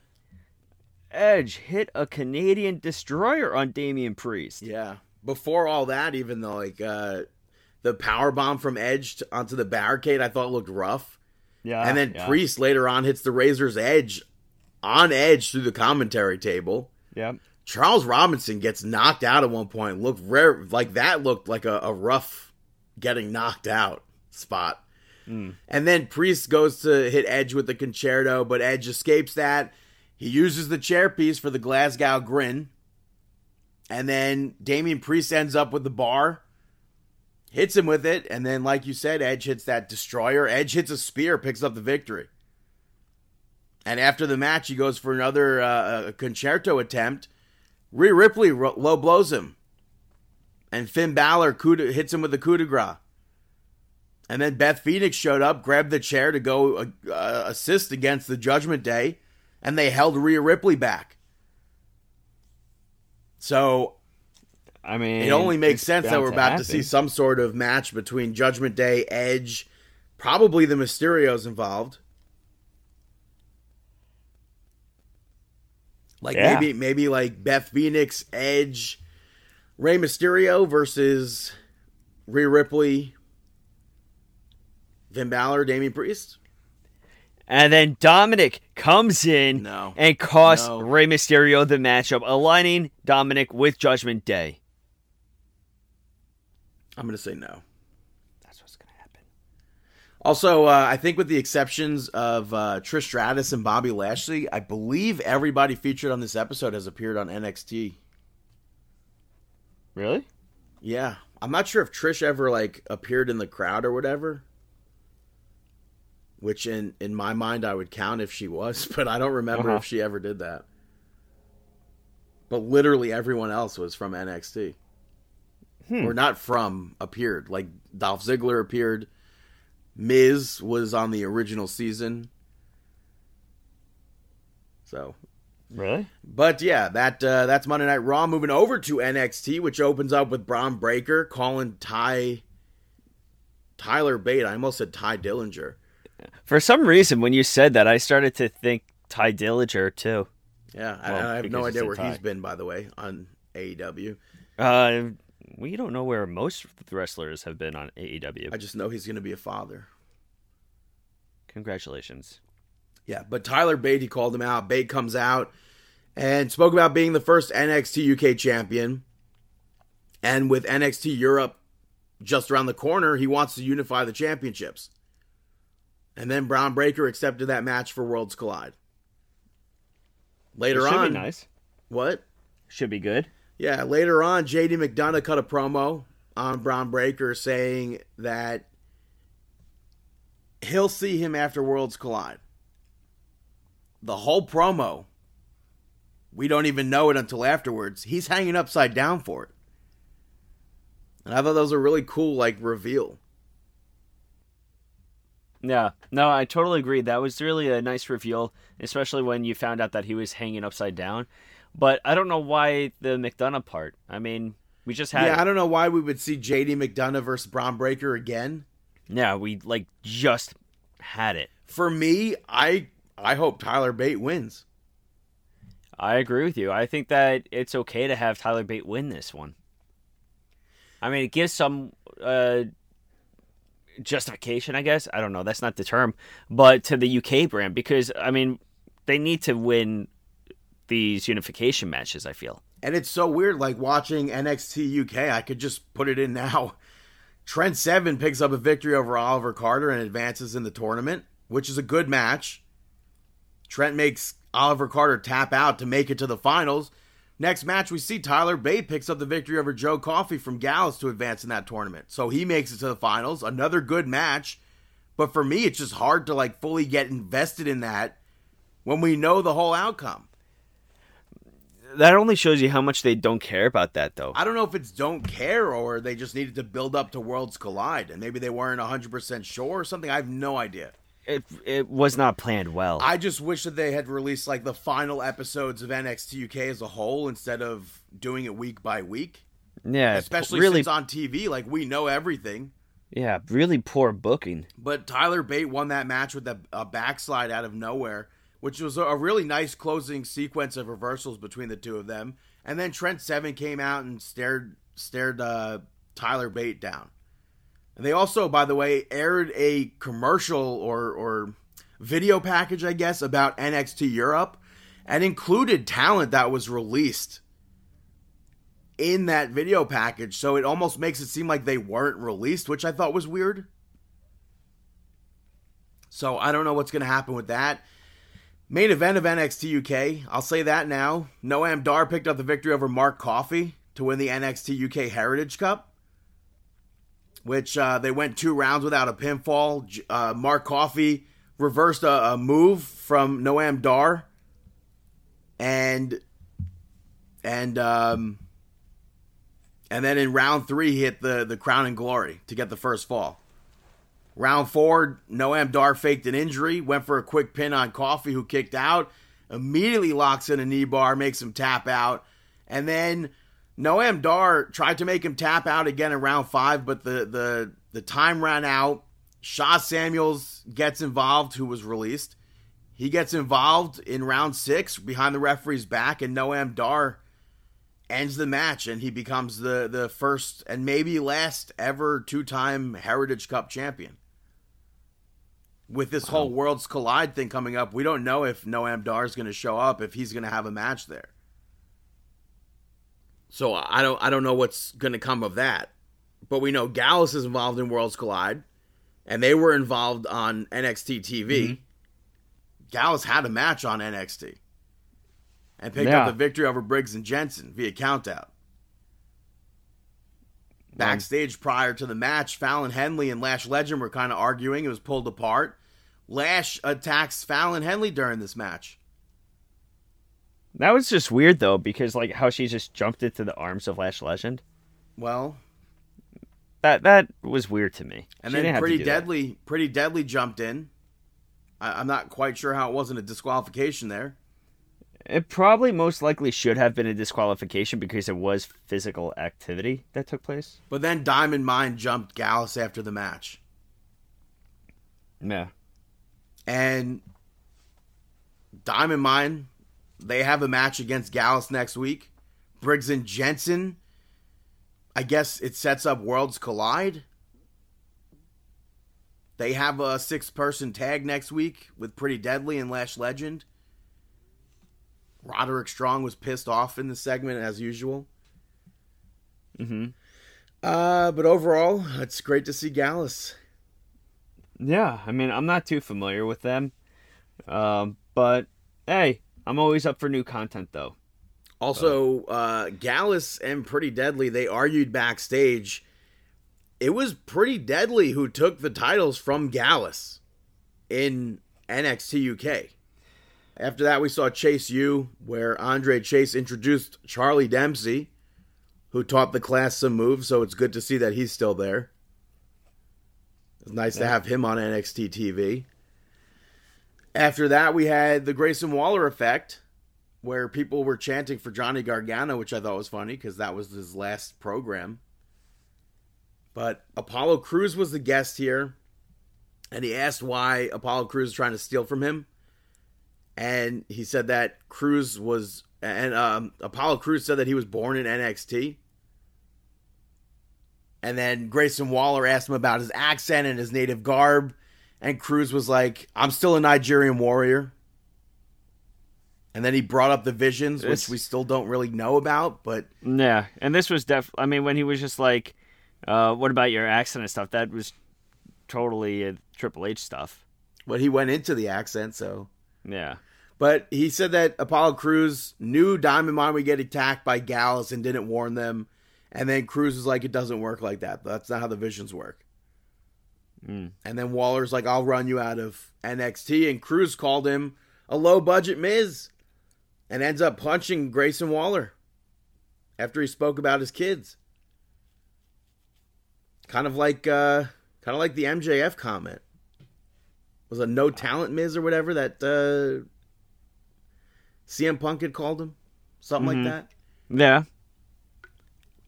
Edge hit a Canadian Destroyer on Damian Priest. Yeah. Before all that, even though like uh, the power bomb from Edge to, onto the barricade, I thought looked rough. Yeah. and then yeah. Priest later on hits the Razor's Edge on Edge through the commentary table. Yeah. Charles Robinson gets knocked out at one point. Looked rare, like that looked like a, a rough getting knocked out spot. Hmm. And then Priest goes to hit Edge with the Con-Chair-To, but Edge escapes that. He uses the chair piece for the Glasgow grin. And then Damian Priest ends up with the bar, hits him with it, and then, like you said, Edge hits that destroyer. Edge hits a spear, picks up the victory. And after the match, he goes for another uh, Con-Chair-To attempt. Rhea Ripley low blows him. And Finn Balor coup de, hits him with a coup de grace. And then Beth Phoenix showed up, grabbed the chair to go uh, uh, assist against the Judgment Day, and they held Rhea Ripley back. So, I mean, it only makes sense that we're about happen. to see some sort of match between Judgment Day, Edge, probably the Mysterios involved. Like yeah. maybe maybe like Beth Phoenix, Edge, Rey Mysterio versus Rhea Ripley, Finn Balor, Damian Priest. And then Dominic comes in no. and costs no. Rey Mysterio the matchup, aligning Dominic with Judgment Day. I'm going to say no. That's what's going to happen. Also, uh, I think with the exceptions of uh, Trish Stratus and Bobby Lashley, I believe everybody featured on this episode has appeared on NXT. Really? Yeah. I'm not sure if Trish ever like appeared in the crowd or whatever which in in my mind I would count if she was, but I don't remember uh-huh. if she ever did that. But literally everyone else was from NXT. Hmm. Or not from appeared. Like Dolph Ziggler appeared. Miz was on the original season. So Really? But yeah, that uh, that's Monday Night Raw. Moving over to NXT, which opens up with Bron Breakker calling Ty Tyler Bate. I almost said Tye Dillinger for some reason, when you said that, I started to think Tye Dillinger too. Yeah, well, I, I, have no idea where Ty. he's been, by the way, on AEW. Uh, we don't know where most wrestlers have been on AEW. I just know he's going to be a father. Congratulations. Yeah, but Tyler Bate, he called him out. Bate comes out and spoke about being the first NXT UK champion. And with NXT Europe just around the corner, he wants to unify the championships. And then Bron Breakker accepted that match for Worlds Collide. Later on, nice. What? Should be good. Yeah, later on, JD McDonagh cut a promo on Bron Breakker saying that he'll see him after Worlds Collide. The whole promo, we don't even know it until afterwards. He's hanging upside down for it. And I thought that was a really cool, like, reveal. Yeah, no, I totally agree. That was really a nice reveal, especially when you found out that he was hanging upside down. But I don't know why the McDonagh part. I mean, we just had. Yeah, I don't know why we would see JD McDonagh versus Bron Breakker again. Yeah, we like just had it. For me, I I hope Tyler Bate wins. I agree with you. I think that it's okay to have Tyler Bate win this one. I mean, it gives some uh, justification, I guess. I don't know. That's not the term, but to the UK brand because I mean they need to win these unification matches. I feel. And it's so weird, like watching NXT UK. I could just put it in now. Trent Seven picks up a victory over Oliver Carter and advances in the tournament, which is a good match. Trent makes Oliver Carter tap out to make it to the finals. Next match, we see Tyler Bate picks up the victory over Joe Coffey from Gallus to advance in that tournament. So he makes it to the finals. Another good match. But for me, it's just hard to like fully get invested in that when we know the whole outcome. That only shows you how much they don't care about that, though. I don't know if it's don't care or they just needed to build up to Worlds Collide and maybe they weren't 100% sure or something. I have no idea it it was not planned well. I just wish that they had released like the final episodes of NXT UK as a whole instead of doing it week by week. Yeah, especially really, since on TV, like we know everything. Yeah, really poor booking. But Tyler Bate won that match with a, a backslide out of nowhere, which was a really nice closing sequence of reversals between the two of them. And then Trent Seven came out and stared stared uh, Tyler Bate down. And they also, by the way, aired a commercial or or video package, I guess, about NXT Europe and included talent that was released in that video package. So it almost makes it seem like they weren't released, which I thought was weird. So I don't know what's going to happen with that. Main event of NXT UK. I'll say that now. Noam Dar picked up the victory over Mark Coffey. to win the NXT UK Heritage Cup, which uh, they went two rounds without a pinfall. Uh, Mark Coffey reversed a, a, move from Noam Dar, and and um, and then in round three he hit the the Crown and Glory to get the first fall. Round four, Noam Dar faked an injury, went for a quick pin on Coffey, who kicked out, immediately locks in a knee bar, makes him tap out, and then Noam Dar tried to make him tap out again in round five, but the the the time ran out. Sha Samuels gets involved, who was released. He gets involved in round six behind the referee's back, and Noam Dar ends the match, and he becomes the the first and maybe last ever two time Heritage Cup champion with this whole Worlds Collide thing coming up, we don't know if Noam Dar is going to show up, if he's going to have a match there. So I don't I don't know what's going to come of that. But we know Gallus is involved in Worlds Collide, and they were involved on NXT TV. Mm-hmm. Gallus had a match on NXT and picked yeah. up the victory over Briggs and Jensen via countout. Um, Backstage prior to the match, Fallon Henley and Lash Legend were kind of arguing. It was pulled apart. Lash attacks Fallon Henley during this match. That was just weird though, because like how she just jumped into the arms of Lash Legend. Well, that that was weird to me. And she then Pretty Deadly, that. Pretty Deadly jumped in. I, I'm not quite sure how it wasn't a disqualification there. It probably most likely should have been a disqualification because it was physical activity that took place. But then Diamond Mine jumped Gallus after the match. Yeah. And Diamond Mine, they have a match against Gallus next week. Briggs and Jensen, I guess it sets up Worlds Collide. They have a six person tag next week with Pretty Deadly and Lash Legend. Roderick Strong was pissed off in the segment as usual. Mm-hmm. Uh, but overall, it's great to see Gallus. Yeah, I mean, I'm not too familiar with them, um, but hey, I'm always up for new content though. Also, uh, Gallus and Pretty Deadly they argued backstage. It was Pretty Deadly who took the titles from Gallus in NXT UK. After that, we saw Chase U, where Andre Chase introduced Charlie Dempsey, who taught the class some moves, so it's good to see that he's still there. It's nice yeah. to have him on NXT TV. After that, we had the Grayson Waller effect, where people were chanting for Johnny Gargano, which I thought was funny because that was his last program. But Apollo Crews was the guest here, and he asked why Apollo Crews is trying to steal from him and he said that Crews was and um, Apollo Crews said that he was born in NXT. And then Grayson Waller asked him about his accent and his native garb, and Crews was like, "I'm still a Nigerian warrior." And then he brought up the visions, which we still don't really know about, but yeah. And this was def. I mean, when he was just like, uh, "What about your accent and stuff?" That was totally a Triple H stuff. But he went into the accent, so yeah. But he said that Apollo Crews knew Diamond Mine would get attacked by Gallus and didn't warn them. And then Crews was like, it doesn't work like that. That's not how the visions work. Mm. And then Waller's like, I'll run you out of NXT. And Crews called him a low budget Miz and ends up punching Grayson Waller after he spoke about his kids. Kind of like uh kind of like the MJF comment. Was a no talent Miz or whatever that uh CM Punk had called him, something mm-hmm. like that. Yeah,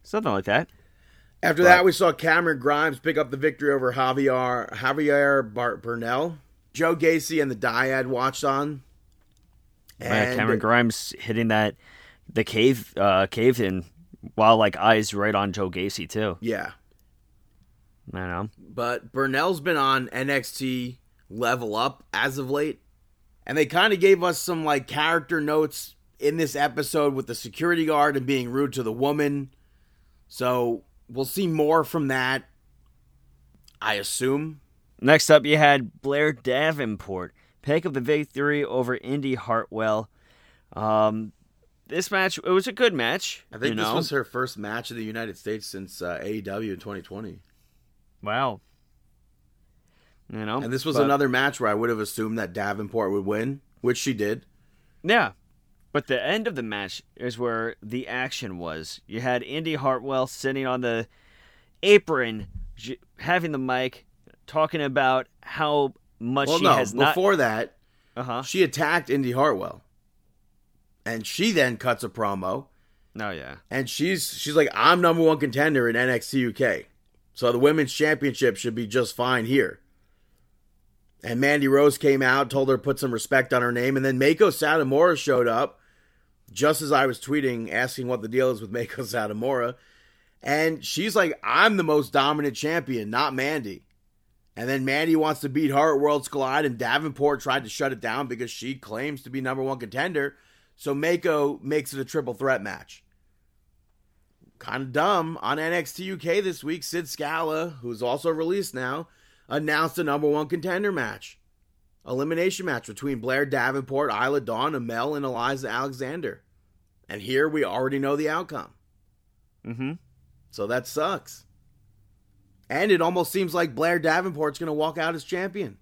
something like that. After but... that, we saw Cameron Grimes pick up the victory over Javier Javier Bart Bernal. Joe Gacy and the Dyad watched on. And Cameron Grimes hitting that the cave uh, cave in while like eyes right on Joe Gacy too. Yeah. I know. But Bernal's been on NXT level up as of late and they kind of gave us some like character notes in this episode with the security guard and being rude to the woman. So we'll see more from that, I assume. Next up, you had Blair Davenport pick up the victory over Indi Hartwell. Um, this match it was a good match. I think you this was her first match in the United States since uh, AEW in 2020. wow. You know, And this was but- another match where I would have assumed that Davenport would win, which she did. Yeah. But the end of the match is where the action was. You had Indi Hartwell sitting on the apron, having the mic, talking about how much Well, she no, has not. before that, Uh huh. she attacked Indi Hartwell. And she then cuts a promo Oh yeah. and she's she's like I'm number 1 contender in NXT UK. So the women's championship should be just fine here. And Mandy Rose came out, told her to put some respect on her name, and then Meiko Satomura showed up just as I was tweeting asking what the deal is with Meiko Satomura. And she's like, I'm the most dominant champion, not Mandy. And then Mandy wants to beat her at Worlds Collide, and Davenport tried to shut it down because she claims to be number one contender. So Meiko makes it a triple threat match. Kind of dumb. On NXT UK this week, Sid Scala, who's also released now, announced a number one contender match. Elimination match between Blair Davenport, Isla Dawn, Amale, and Eliza Alexander. And here we already know the outcome. Mm-hmm. So that sucks. And it almost seems like Blair Davenport's going to walk out as champion.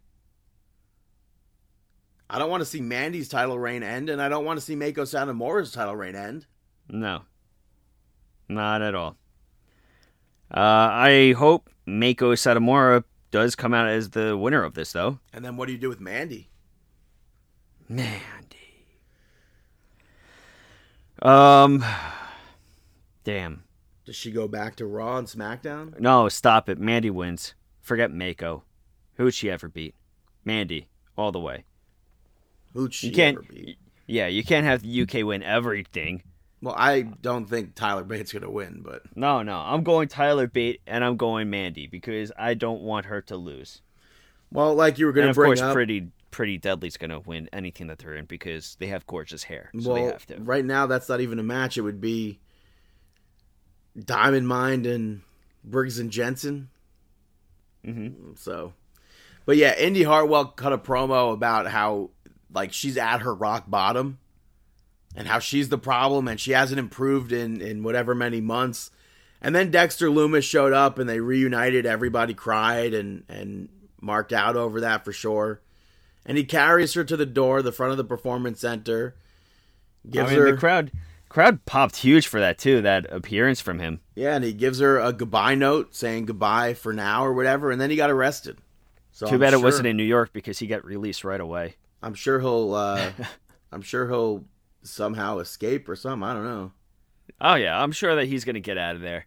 I don't want to see Mandy's title reign end, and I don't want to see Meiko Satomura's title reign end. No. Not at all. Uh, I hope Meiko Satomura does come out as the winner of this, though. And then what do you do with Mandy? Mandy. Um. Damn. Does she go back to Raw and SmackDown? No, stop it. Mandy wins. Forget Meiko. Who'd she ever beat? Mandy, all the way. Who'd she You can't. ever beat? Yeah, you can't have the UK win everything. Well, I don't think Tyler Bate's going to win, but No, no. I'm going Tyler Bate and I'm going Mandy because I don't want her to lose. well, like you were gonna And to of course, up. Pretty Pretty Deadly's going to win anything that they're in because they have gorgeous hair, so well, they have to. right now that's not even a match. It would be Diamond Mine and Briggs and Jensen. hmm So, but yeah, Indi Hartwell cut a promo about how like she's at her rock bottom and how she's the problem and she hasn't improved in in whatever many months. And then Dexter Lumis showed up and they reunited. Everybody cried and and marked out over that for sure. And he carries her to the door, the front of the performance center. Gives I mean, her the crowd crowd popped huge for that too. That appearance from him. yeah, and he gives her a goodbye note saying goodbye for now or whatever. And then he got arrested. So Too I'm bad sure- it wasn't in New York because he got released right away. I'm sure he'll. uh I'm sure he'll somehow escape or something. I don't know. Oh yeah, I'm sure that he's going to get out of there.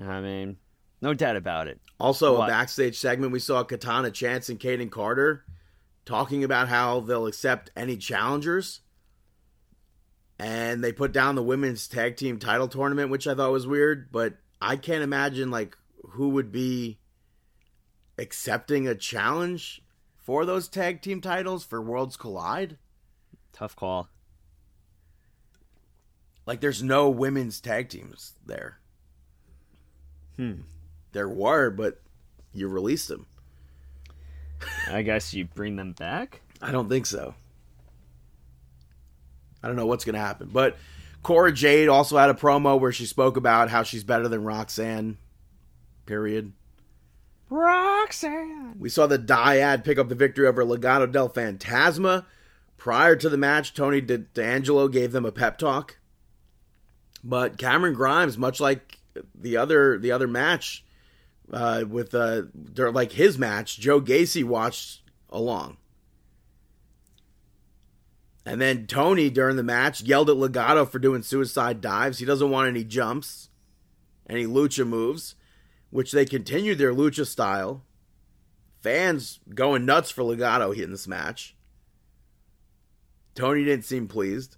I mean, no doubt about it. Also, What? a backstage segment we saw Katana Chance and Kayden Carter talking about how they'll accept any challengers, and they put down the women's tag team title tournament, which I thought was weird. But I can't imagine like who would be accepting a challenge for those tag team titles for Worlds Collide. Tough call. Like, there's no women's tag teams there. Hmm. There were, but you released them. I guess you bring them back. I don't think so. I don't know what's going to happen. But Cora Jade also had a promo where she spoke about how she's better than Roxanne. Period. Roxanne. We saw the Dyad pick up the victory over Legado del Fantasma. Prior to the match, Tony D'Angelo gave them a pep talk. But Cameron Grimes, much like the other the other match uh, with uh, like his match, Joe Gacy watched along. And then Tony during the match yelled at Legado for doing suicide dives. He doesn't want any jumps, any lucha moves, which they continued their lucha style. Fans going nuts for Legado in this match. Tony didn't seem pleased,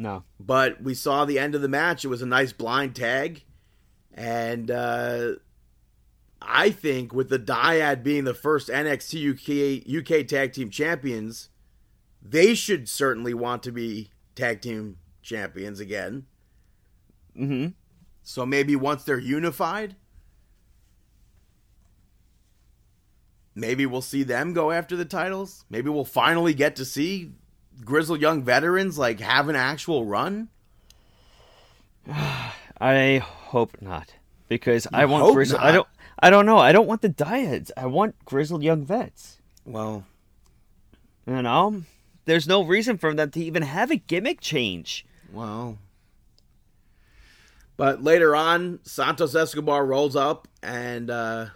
No. but we saw the end of the match. It was a nice blind tag. And uh, I think with the Dyad being the first NXT UK, UK tag team champions, they should certainly want to be tag team champions again. Mm-hmm. So maybe once they're unified, maybe we'll see them go after the titles. Maybe we'll finally get to see grizzled young veterans like have an actual run? I hope not, because I want grizzled. I don't. I don't know. I don't want the dieheads. I want grizzled young vets. Well, You know, there's no reason for them to even have a gimmick change. well. But later on, Santos Escobar rolls up and uh,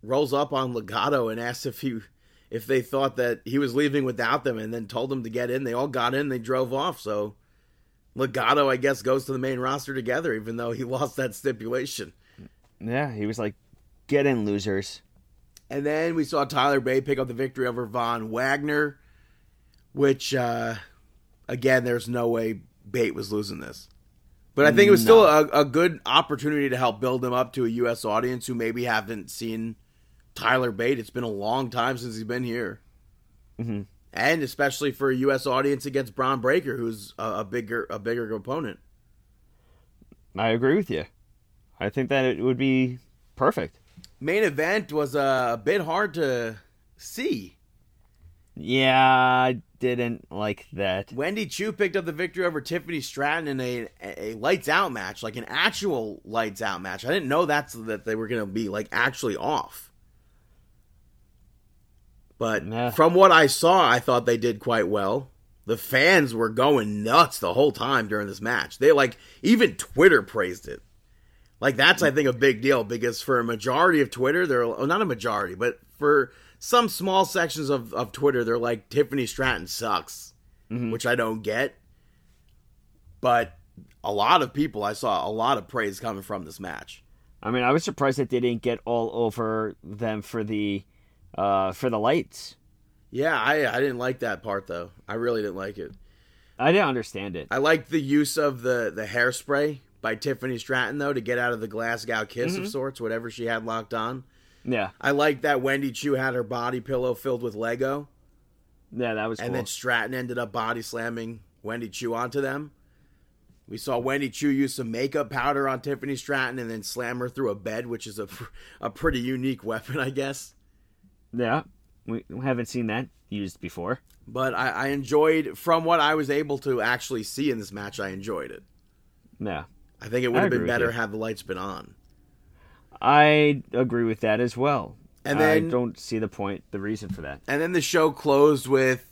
rolls up on Legado and asks if he if they thought that he was leaving without them, and then told them to get in. They all got in. They drove off. So Legado, I guess, goes to the main roster together, even though he lost that stipulation. Yeah, he was like, "Get in, losers." And then we saw Tyler Bate pick up the victory over Von Wagner, which, uh, again, there's no way Bate was losing this. But I think it was still a, a good opportunity to help build him up to a U.S. audience who maybe haven't seen Tyler Bate. It's been a long time since he's been here. Mhm. And especially for a U.S. audience against Bron Breakker, who's a, a bigger a bigger opponent. I agree with you. I think that it would be perfect. Main event was uh, a bit hard to see. Yeah, I didn't like that. Wendy Choo picked up the victory over Tiffany Stratton in a, a lights out match, like an actual lights out match. I didn't know that's that they were going to be like actually off. But Yeah. from what I saw, I thought they did quite well. The fans were going nuts the whole time during this match. They like even Twitter praised it. Like that's I think a big deal because for a majority of Twitter, they're oh, not a majority, but for some small sections of, of Twitter, they're like Tiffany Stratton sucks, mm-hmm. which I don't get. But a lot of people, I saw a lot of praise coming from this match. I mean, I was surprised that they didn't get all over them for the uh for the lights. Yeah, I I didn't like that part though. I really didn't like it. I didn't understand it. I liked the use of the the hairspray by Tiffany Stratton though to get out of the Glasgow kiss of sorts, whatever she had locked on. Yeah, I liked that Wendy Choo had her body pillow filled with Lego. yeah, that was cool. And then Stratton ended up body slamming Wendy Choo onto them. We saw Wendy Choo use some makeup powder on Tiffany Stratton and then slam her through a bed, which is a, a pretty unique weapon, I guess. Yeah, we haven't seen that used before. But I, I enjoyed, from what I was able to actually see in this match, I enjoyed it. Yeah, I think it would I have been better had the lights been on. I agree with that as well. And I don't see the point, the reason for that. And then the show closed with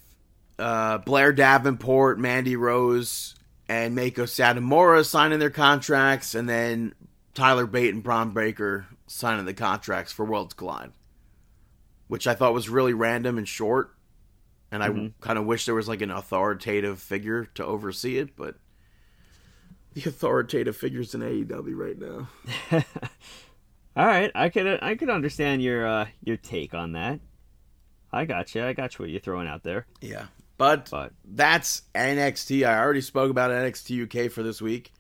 uh, Blair Davenport, Mandy Rose, and Mako Satomura signing their contracts, and then Tyler Bate and Bron Breakker signing the contracts for Worlds Collide, which I thought was really random and short. And I kind of wish there was like an authoritative figure to oversee it, but the authoritative figure's in AEW right now. All right, I could I could understand your uh, your take on that. I got you. I got you. What you're throwing out there, Yeah. But but that's NXT. I already spoke about NXT UK for this week.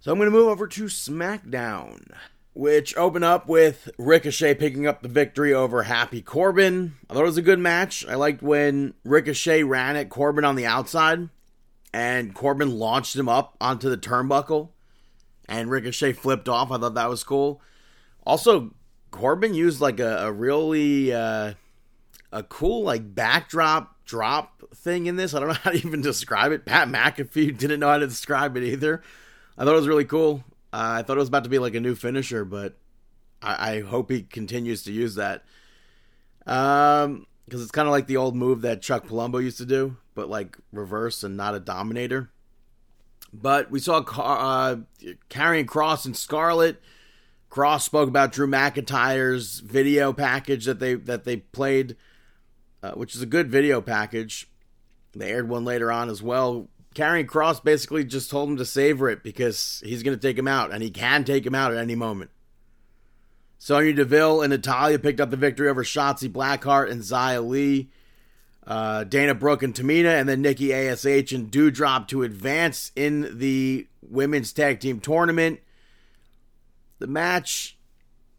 So I'm going to move over to SmackDown, which opened up with Ricochet picking up the victory over Happy Corbin. I thought it was a good match. I liked when Ricochet ran at Corbin on the outside and Corbin launched him up onto the turnbuckle and Ricochet flipped off. I thought that was cool. Also, Corbin used like a, a really uh, a cool like backdrop drop thing in this. I don't know how to even describe it. Pat McAfee didn't know how to describe it either. I thought it was really cool. Uh, I thought it was about to be like a new finisher, but I, I hope he continues to use that. Um, because it's kind of like the old move that Chuck Palumbo used to do, but like reverse and not a dominator. But we saw uh, Karrion Kross and Scarlet. Kross spoke about Drew McIntyre's video package that they that they played uh, which is a good video package. They aired one later on as well. Karrion Kross basically just told him to savor it because he's going to take him out, and he can take him out at any moment. Sonya Deville and Natalya picked up the victory over Shotzi Blackheart and Xia Li. Uh, Dana Brooke and Tamina, and then Nikki ASH and Doudrop to advance in the women's tag team tournament. The match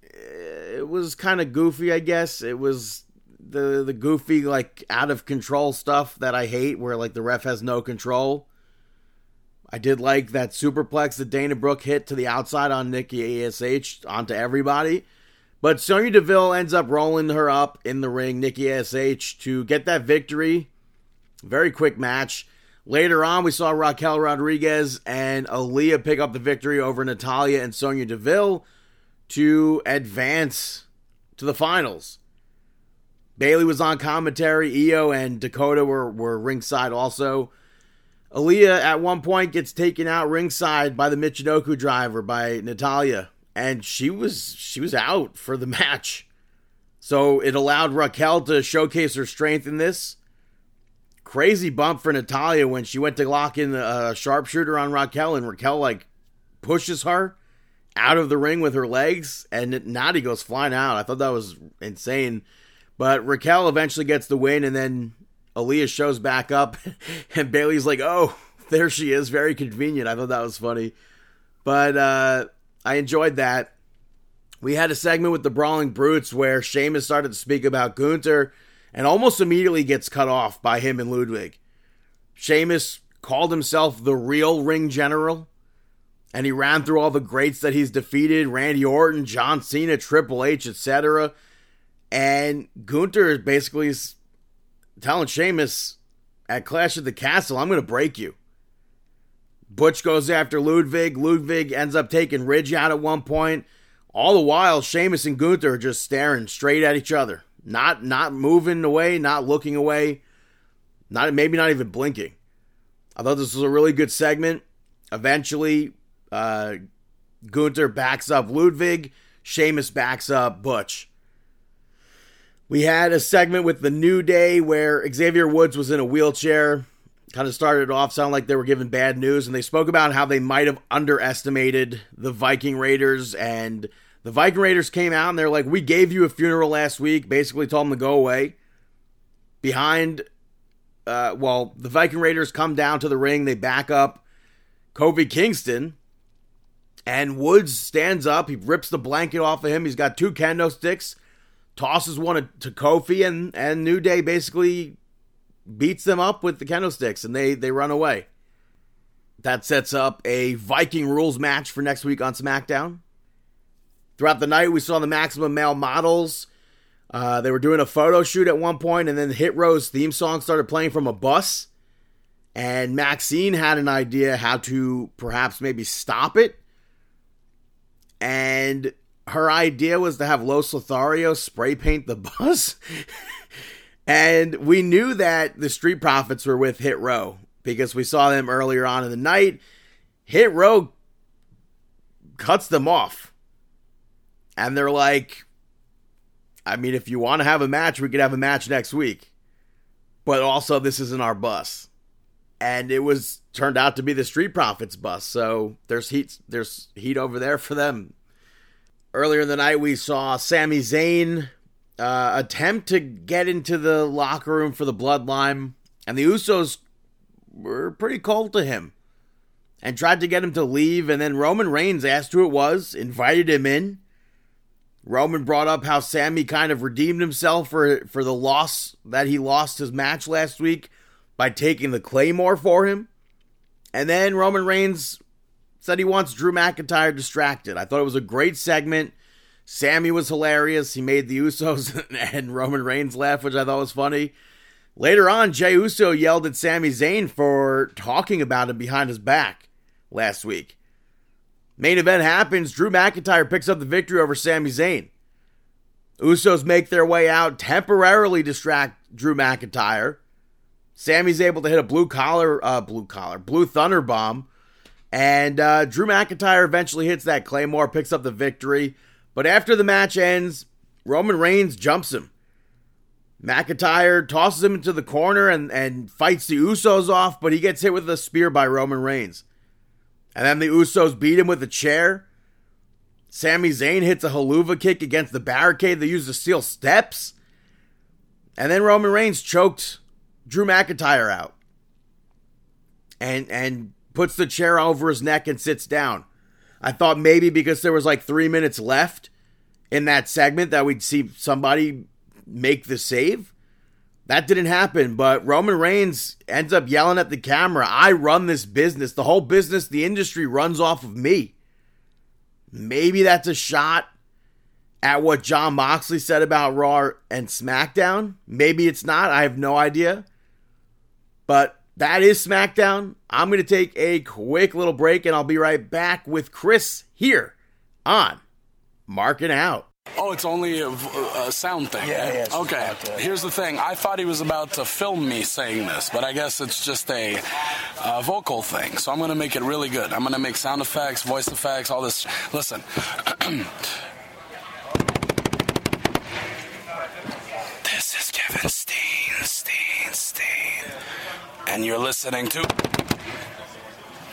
eh, it was kind of goofy, I guess. It was the the goofy like out of control stuff that I hate where like the ref has no control. I did like that superplex that Dana Brooke hit to the outside on Nikki ASH onto everybody. But Sonya Deville ends up rolling her up in the ring, Nikki ASH, to get that victory. Very quick match. Later on, we saw Raquel Rodriguez and Aliyah pick up the victory over Natalya and Sonya Deville to advance to the finals. Bayley was on commentary. Iyo and Dakota were, were ringside also. Aliyah at one point gets taken out ringside by the Michinoku driver by Natalya, and she was she was out for the match. So it allowed Raquel to showcase her strength in this. Crazy bump for Natalya when she went to lock in a uh, sharpshooter on Raquel, and Raquel like pushes her out of the ring with her legs, and Natty goes flying out. I thought that was insane. But Raquel eventually gets the win, and then Aliyah shows back up, and Bayley's like, "Oh, there she is." Very convenient. I thought that was funny, but uh, I enjoyed that. We had a segment with the Brawling Brutes where Sheamus started to speak about Gunther, and almost immediately gets cut off by him and Ludwig. Sheamus called himself the real ring general, and he ran through all the greats that he's defeated: Randy Orton, John Cena, Triple H, etc. And Gunther is basically telling Sheamus at Clash of the Castle, I'm going to break you. Butch goes after Ludwig. Ludwig ends up taking Ridge out at one point. All the while, Sheamus and Gunther are just staring straight at each other, not not moving away, not looking away, not maybe not even blinking. I thought this was a really good segment. Eventually, uh, Gunther backs up Ludwig. Sheamus backs up Butch. We had a segment with the New Day where Xavier Woods was in a wheelchair. Kind of started off sounding like they were giving bad news, and they spoke about how they might have underestimated the Viking Raiders. And the Viking Raiders came out and they're like, "We gave you a funeral last week." Basically, told them to go away. Behind, uh, well, the Viking Raiders come down to the ring. They back up Kofi Kingston, and Woods stands up. He rips the blanket off of him. He's got two kendo sticks tosses one to Kofi, and and New Day basically beats them up with the kendo sticks, and they they run away. That sets up a Viking rules match for next week on SmackDown. Throughout the night, we saw the Maximum Male models. Uh, they were doing a photo shoot at one point, and then Hit Row's theme song started playing from a bus. And Maxxine had an idea how to perhaps maybe stop it. And her idea was to have Los Lotharios spray paint the bus. and we knew that the Street Profits were with Hit Row because we saw them earlier on in the night. Hit Row cuts them off. And they're like, I mean, if you want to have a match, we could have a match next week. But also, this isn't our bus. And it was turned out to be the Street Profits bus. So there's heat there's heat over there for them Earlier in the night, we saw Sami Zayn uh, attempt to get into the locker room for the Bloodline, and the Usos were pretty cold to him and tried to get him to leave. And then Roman Reigns asked who it was, invited him in. Roman brought up how Sami kind of redeemed himself for for the loss that he lost his match last week by taking the Claymore for him. And then Roman Reigns said he wants Drew McIntyre distracted. I thought it was a great segment. Sami was hilarious. He made the Usos and Roman Reigns laugh, which I thought was funny. Later on, Jey Uso yelled at Sami Zayn for talking about him behind his back last week. Main event happens. Drew McIntyre picks up the victory over Sami Zayn. Usos make their way out, temporarily distract Drew McIntyre. Sami's able to hit a blue collar, uh, blue collar, blue thunder bomb and uh, Drew McIntyre eventually hits that Claymore, picks up the victory. But after the match ends, Roman Reigns jumps him. McIntyre tosses him into the corner and, and fights the Usos off, but he gets hit with a spear by Roman Reigns. And then the Usos beat him with a chair. Sami Zayn hits a Helluva Kick against the barricade they used to steal steps. And then Roman Reigns choked Drew McIntyre out. And and puts the chair over his neck and sits down. I thought maybe because there was like three minutes left in that segment that we'd see somebody make the save. That didn't happen, but Roman Reigns ends up yelling at the camera, I run this business. The whole business, the industry runs off of me. Maybe that's a shot at what Jon Moxley said about Raw and SmackDown. Maybe it's not. I have no idea. But that is SmackDown. I'm going to take a quick little break and I'll be right back with Chris here on Marking Out. Oh, it's only a, a sound thing. Yeah, yeah, it's Okay. about to- Here's the thing. I thought he was about to film me saying this, but I guess it's just a uh, vocal thing. So I'm going to make it really good. I'm going to make sound effects, voice effects, all this. Listen. this is Kevin Steen, Steen, Steen, and you're listening to.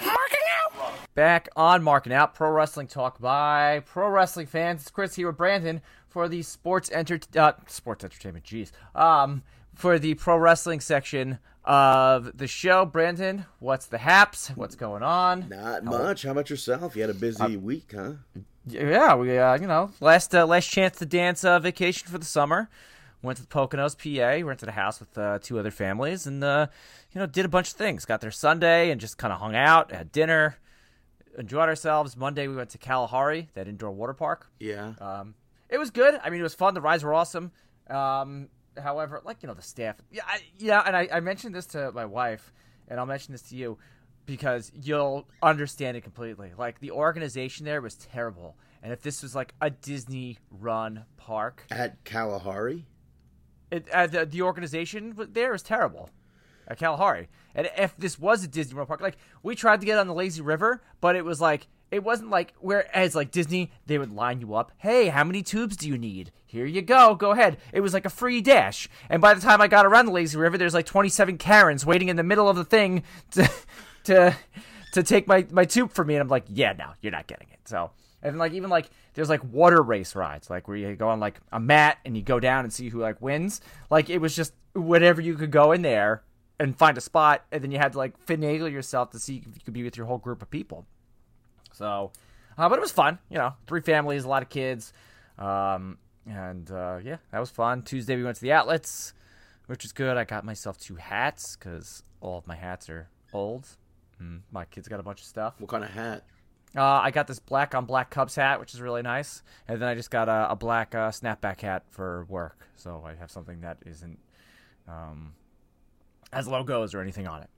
Marking out. Back on Marking Out, Pro Wrestling Talk by Pro Wrestling fans. It's Chris here with Brandon for the sports enter uh, sports entertainment. Jeez, um, for the pro wrestling section of the show. Brandon, what's the haps? What's going on? Not much. How about yourself? You had a busy week, huh? Yeah, we uh, you know last uh, last chance to dance uh, vacation for the summer. Went to the Poconos, PA. Rented a house with uh, two other families, and uh, you know did a bunch of things. Got there Sunday and just kind of hung out, had dinner, enjoyed ourselves. Monday we went to Kalahari, that indoor water park. Yeah. Um, it was good. I mean, it was fun. The rides were awesome. Um, however, like you know, the staff. Yeah, I, yeah. And I, I mentioned this to my wife, and I'll mention this to you because you'll understand it completely. Like the organization there was terrible, and if this was like a Disney-run park, At Kalahari? it, uh, the, the organization there is terrible at Kalahari. And if this was a Disney World park, like we tried to get on the lazy river, but it was like it wasn't like whereas like Disney, they would line you up. Hey, how many tubes do you need? Here you go. Go ahead. It was like a free dash. And by the time I got around the lazy river, there's like 27 Karens waiting in the middle of the thing to to to take my my tube from me. And I'm like, yeah, no, you're not getting it. So. And like even like there's like water race rides, like where you go on like a mat and you go down and see who like wins. Like it was just whatever you could go in there and find a spot, and then you had to like finagle yourself to see if you could be with your whole group of people. So, uh, but it was fun, you know, three families, a lot of kids, um, and uh, yeah, that was fun. Tuesday we went to the outlets, which was good. I got myself two hats because all of my hats are old. Mm, my kids got a bunch of stuff. What kind of hat? Uh, I got this black on black Cubs hat, which is really nice, and then I just got a, a black uh, snapback hat for work, so I have something that isn't um, has logos or anything on it.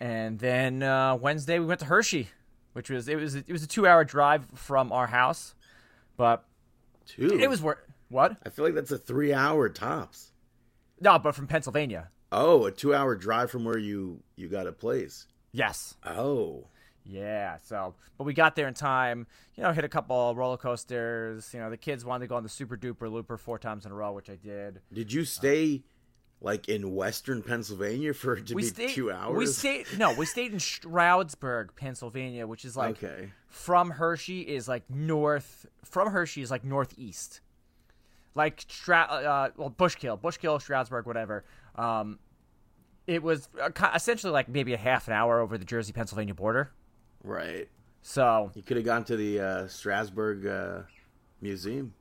And then uh, Wednesday we went to Hershey, which was it was it was a two hour drive from our house, but Two. it was worth what? I feel like that's a three hour tops. No, but from Pennsylvania. Oh, a two hour drive from where you you got a place. Yes. Oh. Yeah, so but we got there in time. You know, hit a couple roller coasters. You know, the kids wanted to go on the Super Duper Looper four times in a row, which I did. Did you stay like in western Pennsylvania for it to we be stayed. two hours? We stayed. No, we stayed in Stroudsburg, Pennsylvania, which is like Okay. from Hershey is like north. From Hershey is like northeast. Like Stra- uh, well, Bushkill, Bushkill, Stroudsburg, whatever. Um, it was uh, essentially like maybe a half an hour over the Jersey Pennsylvania border. Right. So You could have gone to the uh, Strasburg uh, Museum.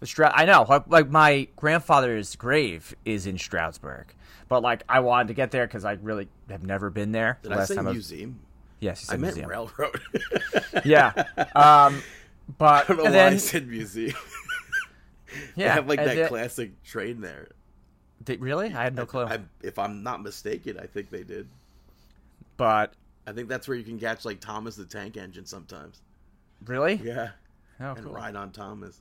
The Stra- I know, like, my grandfather's grave is in Stroudsburg, but like I wanted to get there because I really have never been there. Did I say museum? yes, you said I meant museum. railroad. Yeah, um, but I don't know why then I said museum. yeah, they have like that classic train there. They- really? I had no clue. I, if I'm not mistaken, I think they did. but I think that's where you can catch like Thomas the Tank Engine sometimes. really, Yeah. oh, And cool. ride on Thomas.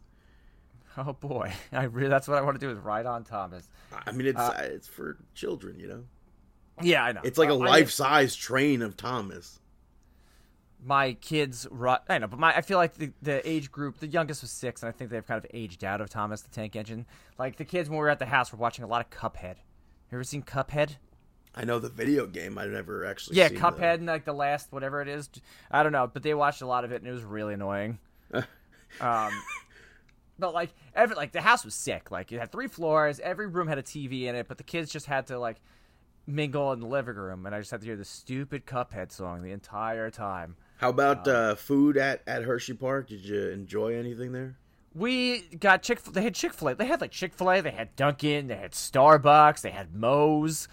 oh boy, I really that's what I want to do is ride on Thomas. I mean, it's Uh, uh, it's for children, you know. Yeah, I know. It's like a Uh, I- life size train of Thomas. my kids ru- I know, but my I feel like the, the age group, the youngest was six, and I think they've kind of aged out of Thomas the Tank Engine. Like the kids when we were at the house were watching a lot of Cuphead. You ever seen Cuphead? I know the video game. I've never actually. Yeah, Cuphead the- and like the last whatever it is. I don't know, but they watched a lot of it and it was really annoying. um, but like every like the house was sick. Like it had three floors, every room had a TV in it, but the kids just had to like mingle in the living room, and I just had to hear the stupid Cuphead song the entire time. How about uh, food at at Hershey Park? Did you enjoy anything there? We got Chick. They had Chick Fil A. They had like Chick Fil A. They had Dunkin'. They had Starbucks. They had Moe's.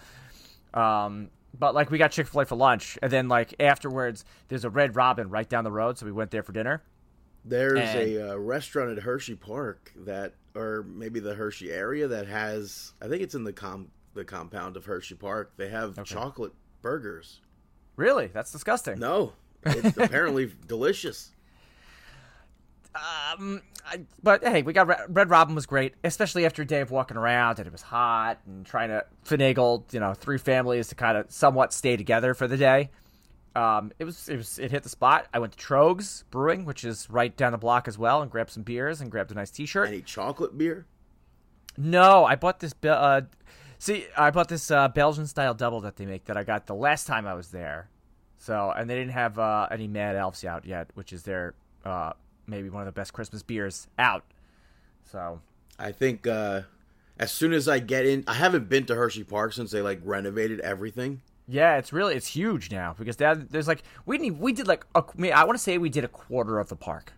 Um, but like we got Chick Fil A for lunch, and then like afterwards, there's a Red Robin right down the road, so we went there for dinner. There's And- a uh, restaurant at Hershey Park that, or maybe the Hershey area that has. I think it's in the Com the compound of Hershey Park. They have chocolate burgers. Really? That's disgusting. No, it's apparently delicious. Um, I, but hey, we got Red Robin was great, especially after a day of walking around and it was hot and trying to finagle, you know, three families to kind of somewhat stay together for the day. Um, it was it was it hit the spot. I went to Troegs Brewing, which is right down the block as well, and grabbed some beers and grabbed a nice T-shirt. Any chocolate beer? No, I bought this. Uh, see, I bought this uh, Belgian style double that they make that I got the last time I was there. So, and they didn't have uh, any Mad Elves out yet, which is their uh, maybe one of the best Christmas beers out. So, I think uh, as soon as I get in, I haven't been to Hershey Park since they like renovated everything. Yeah, it's really it's huge now because that, there's like we didn't, we did like a, I, I want to say we did a quarter of the park.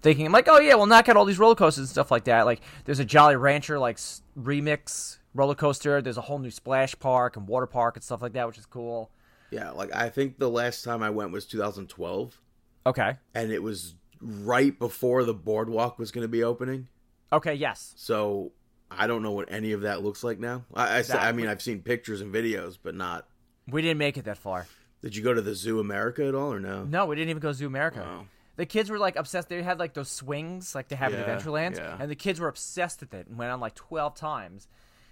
Thinking I'm like, oh yeah, we'll knock out all these roller coasters and stuff like that. Like, there's a Jolly Rancher like remix roller coaster. There's a whole new splash park and water park and stuff like that, which is cool. Yeah, like I think the last time I went was 2012, Okay. and it was right before the boardwalk was going to be opening. Okay. Yes. So I don't know what any of that looks like now. i i mean, I've seen pictures and videos, but not. We didn't make it that far. Did you go to the Zoo America at all, or no? No, we didn't even go to Zoo America. Wow. The kids were like obsessed. They had like those swings like they have in Adventureland, yeah. and the kids were obsessed with it and went on like twelve times.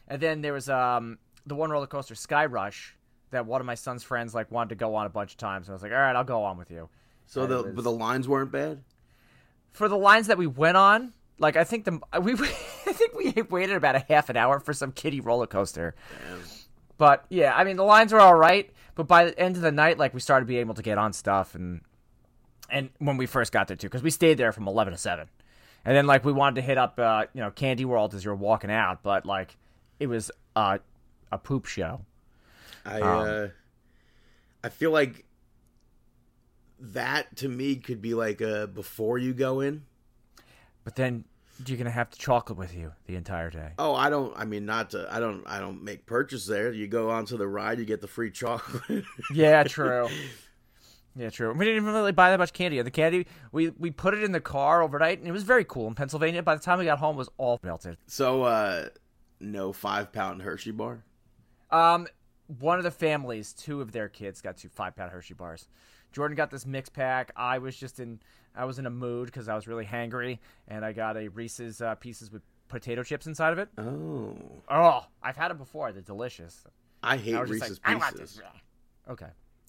And then there was um the one roller coaster Sky Rush that one of my son's friends like wanted to go on a bunch of times, and I was like, all right, I'll go on with you. So And the was- but the lines weren't bad. for the lines that we went on, like I think the we I think we waited about a half an hour for some kiddie roller coaster. But yeah, I mean the lines were all right, but by the end of the night, like we started being able to get on stuff, and and when we first got there too, because we stayed there from eleven to seven, and then like we wanted to hit up uh, you know Candy World as you were walking out, but like it was uh, a poop show. I Um, uh, I feel like that to me could be like uh before you go in. But then you're gonna have the chocolate with you the entire day. Oh, I don't. I mean, not to. I don't. I don't make purchase there. You go onto the ride, you get the free chocolate. Yeah, true. Yeah, true. We didn't even really buy that much candy. The candy we we put it in the car overnight, and it was very cool in Pennsylvania. By the time we got home, it was all melted. so, uh, no five pound Hershey bar. Um, one of the families, two of their kids got two five pound Hershey bars. Jordan got this mix pack. I was just in, I was in a mood because I was really hangry, and I got a Reese's uh, pieces with potato chips inside of it. Oh, Oh, I've had them before. They're delicious. I hate I Reese's like, I Pieces. Okay,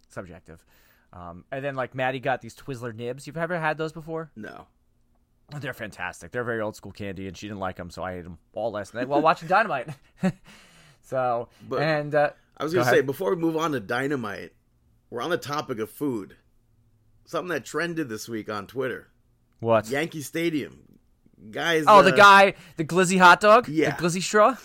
subjective. Um, and then like Maddie got these Twizzler nibs. You've ever had those before? No, They're fantastic. They're very old school candy, and she didn't like them, so I ate them all last night while watching Dynamite. so, But- and uh, I was gonna say before we move on to dynamite, we're on the topic of food. Something that trended this week on Twitter: what? Yankee Stadium. Guys, Oh, the uh, guy, the glizzy hot dog, Yeah. the glizzy straw.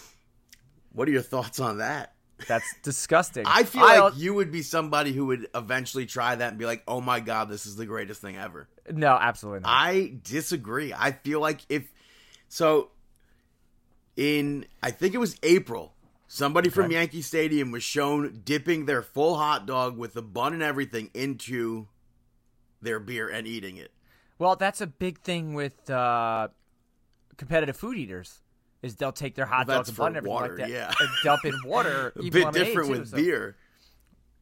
What are your thoughts on that? That's disgusting. I feel I like you would be somebody who would eventually try that and be like, "Oh my god, this is the greatest thing ever." no, absolutely not. I disagree. I feel like if so in I think it was April, somebody from Yankee Stadium was shown dipping their full hot dog with the bun and everything into their beer and eating it. well, that's a big thing with uh, competitive food eaters. Is they'll take their hot Well, dogs and bun and everything water, like that yeah. and dump in water. A bit different too, with so- beer.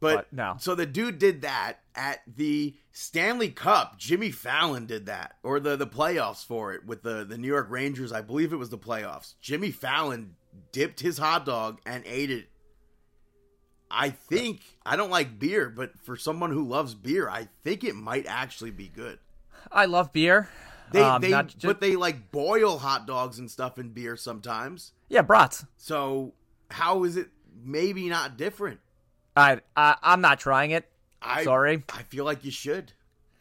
But, But no. so the dude did that at the Stanley Cup. Jimmy Fallon did that, or the the playoffs for it with the the New York Rangers. I believe it was the playoffs. Jimmy Fallon dipped his hot dog and ate it. I think I don't like beer, but for someone who loves beer, I think it might actually be good. I love beer. They Um, they not ju- but they like boil hot dogs and stuff in beer sometimes. yeah, brats. So how is it maybe not different? I, I I'm not trying it. I Sorry. I feel like you should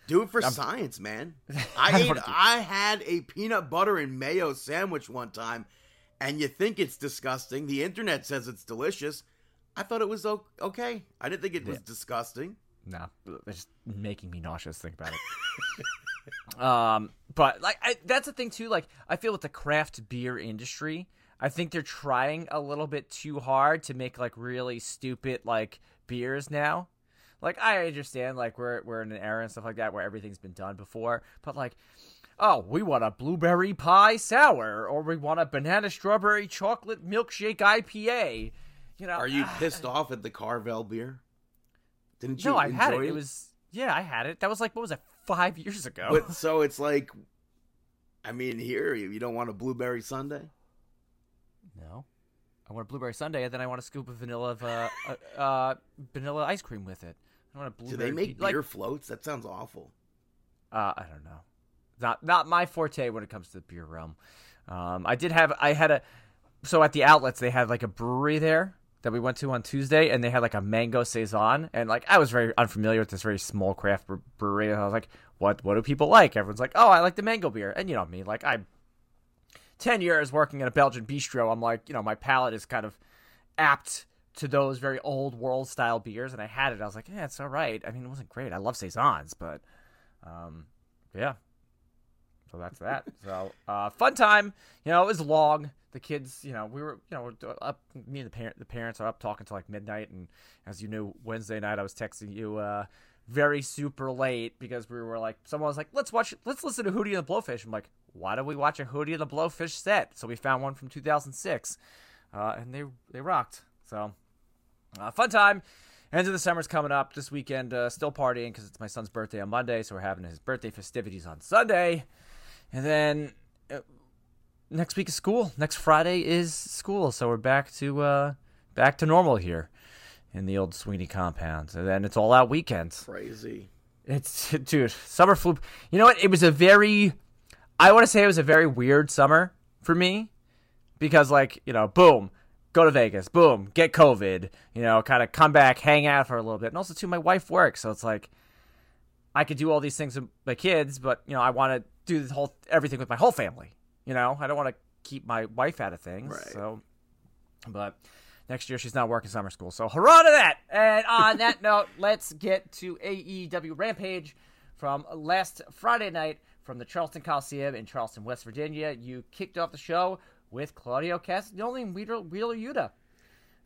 do it for science, man. I I ate, I had a peanut butter and mayo sandwich one time, and you think it's disgusting. The internet says it's delicious. I thought it was okay. I didn't think it was disgusting. No, it's just making me nauseous. Think about it. um, but like I, that's the thing too. Like I feel with the craft beer industry, I think they're trying a little bit too hard to make like really stupid like beers now. Like I understand like we're we're in an era and stuff like that where everything's been done before, but like. Oh, we want a blueberry pie sour, or we want a banana strawberry chocolate milkshake IPA. You know. Are you ah, pissed off at the Carvel beer? Didn't you No, I've had it. enjoy It was yeah, I had it. That was like what was it? Five years ago. But so it's like, I mean, here you don't want a blueberry sundae. no, I want a blueberry sundae, and then I want a scoop of vanilla of uh, uh, uh vanilla ice cream with it. I want a blueberry. Do they make pe- like, beer floats? That sounds awful. Uh, I don't know. Not not my forte when it comes to the beer realm. Um, I did have I had a so at the outlets they had like a brewery there that we went to on Tuesday, and they had like a mango saison, and like I was very unfamiliar with this very small craft bre- brewery, and I was like, what what do people like? Everyone's like, oh, I like the mango beer, and you know me, like I'm 10 years working at a Belgian bistro, I'm like, you know, my palate is kind of apt to those very old world style beers. And I had it. I was like, yeah, it's all right. I mean, it wasn't great. I love Saisons, but um, yeah. So that's that. So uh, fun time. You know, it was long. The kids, you know, we were, you know, up. Me and the parent, the parents are up talking till like midnight. And as you knew, Wednesday night I was texting you uh, very super late because we were like, someone was like, let's watch, let's listen to Hootie and the Blowfish. I'm like, why don't we watch a Hootie and the Blowfish set? So we found one from 2006, uh, and they they rocked. So uh, fun time. End of the summer's coming up this weekend. Uh, still partying because it's my son's birthday on Monday, so we're having his birthday festivities on Sunday, and then uh, next week is school. Next Friday is school, so we're back to uh, back to normal here in the old Sweeney compound. And then it's all out weekends. Crazy. It's dude, summer flew. You know what? It was a very, I want to say it was a very weird summer for me, because like you know, boom, go to Vegas, boom, get COVID, you know, kind of come back, hang out for a little bit, and also too, my wife works, so it's like I could do all these things with my kids, but you know, I want to do the whole everything with my whole family. You know, I don't want to keep my wife out of things. Right. So, but next year she's not working summer school, so hurrah to that! And on that note, let's get to AEW Rampage from last Friday night from the Charleston Coliseum in Charleston, West Virginia. You kicked off the show with Claudio Castagnoli and Wheeler, Wheeler Yuta.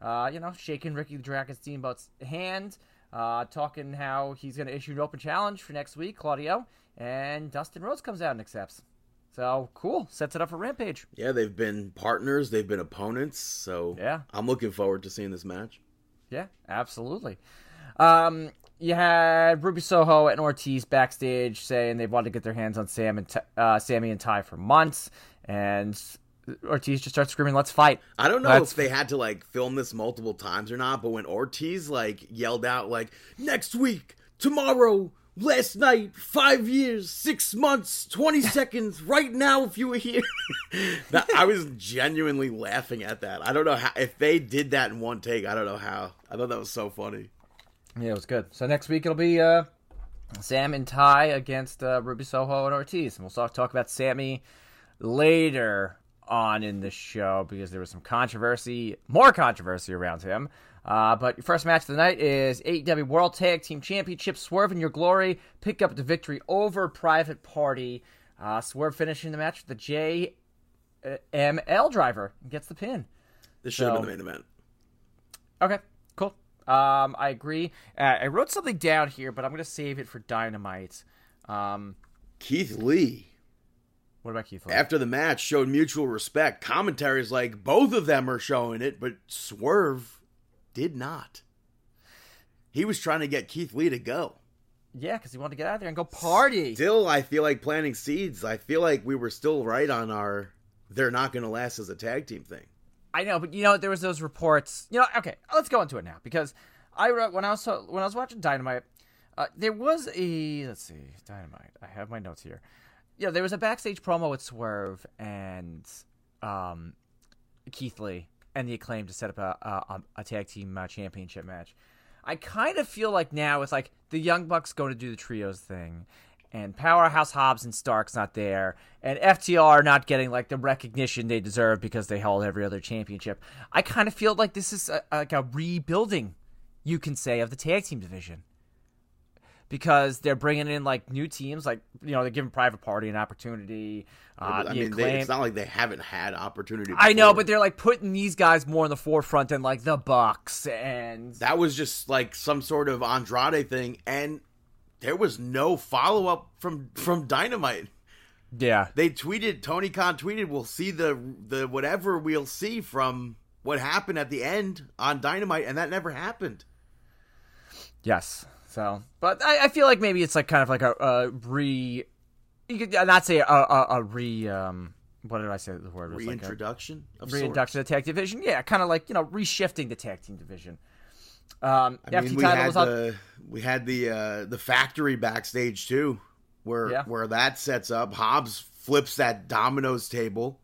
Uh, you know, shaking Ricky the Dragon Steamboat's hand, uh, talking how he's going to issue an open challenge for next week, Claudio, and Dustin Rhodes comes out and accepts. So cool, sets it up for Rampage. Yeah, they've been partners. They've been opponents. So Yeah. I'm looking forward to seeing this match. Yeah, absolutely. Um, you had Ruby Soho and Ortiz backstage saying they wanted to get their hands on Sam and uh, Sammy and Ty for months, and Ortiz just starts screaming, "Let's fight!" I don't know That's- if they had to like film this multiple times or not, but when Ortiz like yelled out like next week, tomorrow, last night, five years, six months, twenty seconds, right now, if you were here, that, I was genuinely laughing at that. I don't know how if they did that in one take. I don't know how. I thought that was so funny. Yeah, it was good. So next week it'll be uh, Sam and Ty against uh, Ruby Soho and Ortiz, and we'll talk talk about Sammy later on in the show because there was some controversy, more controversy around him. Uh, but your first match of the night is AEW World Tag Team Championship. Swerve in your glory, pick up the victory over Private Party. Uh, Swerve finishing the match with the J uh, driver and gets the pin. This should have been the main event. Okay, cool. Um, I agree. Uh, I wrote something down here, but I'm gonna save it for Dynamite. Um, Keith Lee. what about Keith Lee? after the match showed mutual respect. Commentaries like both of them are showing it, but Swerve did not. He was trying to get Keith Lee to go. yeah, because he wanted to get out there and go party. Still, I feel like planting seeds. I feel like we were still right on our they're not going to last as a tag team thing. I know, but you know, there was those reports. You know, okay, let's go into it now because I wrote when I was when I was watching Dynamite. Uh, there was a let's see, Dynamite. I have my notes here. Yeah, there was a backstage promo with Swerve and um, Keith Lee and the Acclaim to set up a a, a tag team uh, championship match. I kind of feel like now it's like the Young Bucks going to do the trios thing, and Powerhouse Hobbs and Stark's not there, and FTR not getting like the recognition they deserve because they held every other championship. I kind of feel like this is a, like a rebuilding, you can say, of the tag team division. Because they're bringing in like new teams, like you know they're giving Private Party an opportunity. Uh, I mean, they, it's not like they haven't had opportunity. I know, but they're like putting these guys more in the forefront than like the Bucks and that was just like some sort of Andrade thing, and there was no follow up from from Dynamite. yeah, They tweeted Tony Khan tweeted, "We'll see the the whatever we'll see from what happened at the end on Dynamite, and that never happened. Yes. So, but I, I feel like maybe it's like kind of like a, a re. You could not say a, a, a re. Um, what did I say the word? was? Like a Reintroduction of reintroduction sorts. of the tag division. Yeah, kind of like you know reshifting the tag team division. Um, I mean, we had the we had the uh, the factory backstage too, where Yeah. where that sets up. Hobbs flips that Domino's table,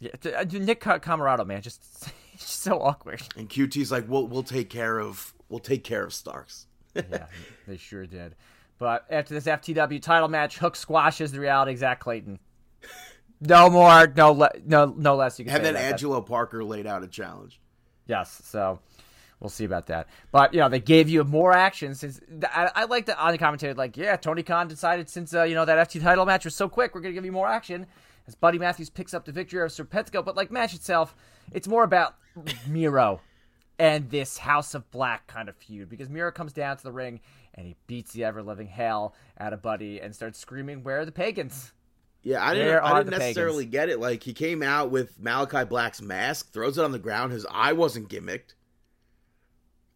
Yeah, uh, Nick Ca- Comoroto, man, just just so awkward. and QT's like, "We'll we'll take care of we'll take care of Starks." yeah, they sure did. But after this FTW title match, Hook squashes the reality Zach Clayton. No more, no, le- no, no less. You can And say then about that. Angelo Parker laid out a challenge. Yes, so we'll see about that. But you know, they gave you more action since I, I like that on the commentary. Like, yeah, Tony Khan decided since uh, you know that FT title match was so quick, we're gonna give you more action. As Buddy Matthews picks up the victory over Serpentico, but like match itself, it's more about Miro and this House of Black kind of feud because Miro comes down to the ring and he beats the ever living hell out of Buddy and starts screaming, "Where are the pagans?" Yeah, I didn't. I didn't necessarily get it. Like he came out with Malachi Black's mask, throws it on the ground. His eye wasn't gimmicked,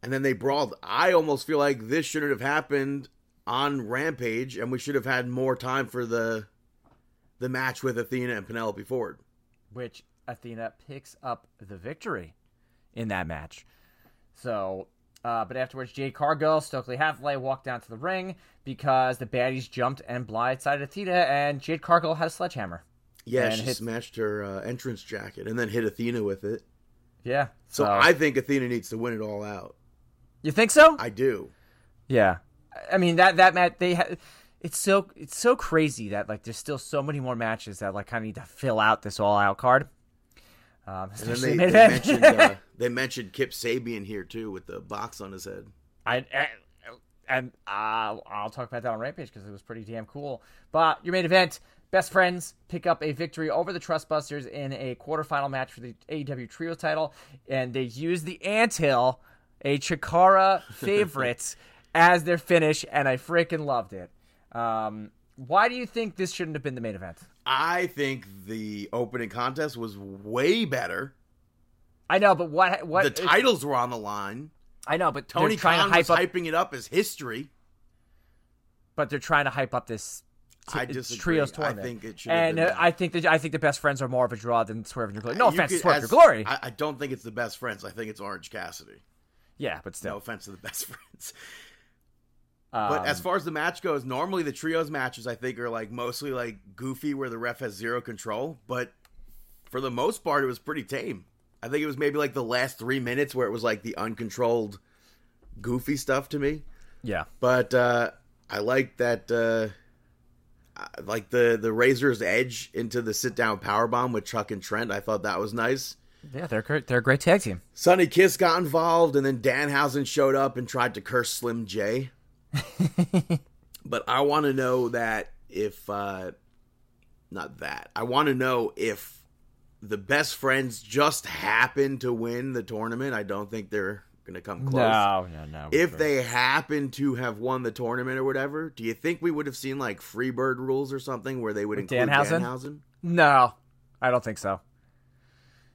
and then they brawled. I almost feel like this shouldn't have happened on Rampage, and we should have had more time for the the match with Athena and Penelope Ford. which Athena picks up the victory in that match. So, uh, but afterwards, Jade Cargill, Stokely Hathaway walked down to the ring because the baddies jumped and blindsided Athena, and Jade Cargill had a sledgehammer. Yeah, she hit- smashed her uh, entrance jacket and then hit Athena with it. Yeah. So I think Athena needs to win it all out. you think so? I do. yeah. I mean that that match they had. It's so it's so crazy that like there's still so many more matches that like kind of need to fill out this all out card. Um, And then they, they mentioned uh, they mentioned Kip Sabian here too with the box on his head. I, I and uh, I'll talk about that on Rampage because it was pretty damn cool. But your main event, best friends pick up a victory over the Trustbusters in a quarterfinal match for the AEW Trio title, and they use the anthill, a Chikara favorite, as their finish, and I freaking loved it. Um, why do you think this shouldn't have been the main event? I think the opening contest was way better. I know, but what? What? the titles were on the line. I know, but Tony Khan to hype was up. hyping it up as history. but they're trying to hype up this. t- I disagree. trios I tournament. think it should and uh. I think that I think the best friends are more of a draw than Swerve and Your Glory. No You offense, to could- Swerve as- Your Glory. I, I don't think it's the best friends. I think it's Orange Cassidy. yeah, but still, No offense to the best friends. Um, But as far as the match goes, normally the trios matches I think are like mostly like goofy where the ref has zero control. But for the most part, it was pretty tame. I think it was maybe like the last three minutes where it was like the uncontrolled, goofy stuff to me. yeah, But uh, I like that, uh, like the the Razor's Edge into the sit down power bomb with Chuck and Trent. I thought that was nice. yeah, they're great. They're a great tag team. Sonny Kiss got involved, and then Danhausen showed up and tried to curse Slim J. but I want to know that if, uh, not that, I want to know if the best friends just happen to win the tournament. I don't think they're going to come close. No, no, no. If they happen to have won the tournament or whatever, do you think we would have seen like Freebird rules or something where they would With include Danhausen? Danhausen? no, I don't think so.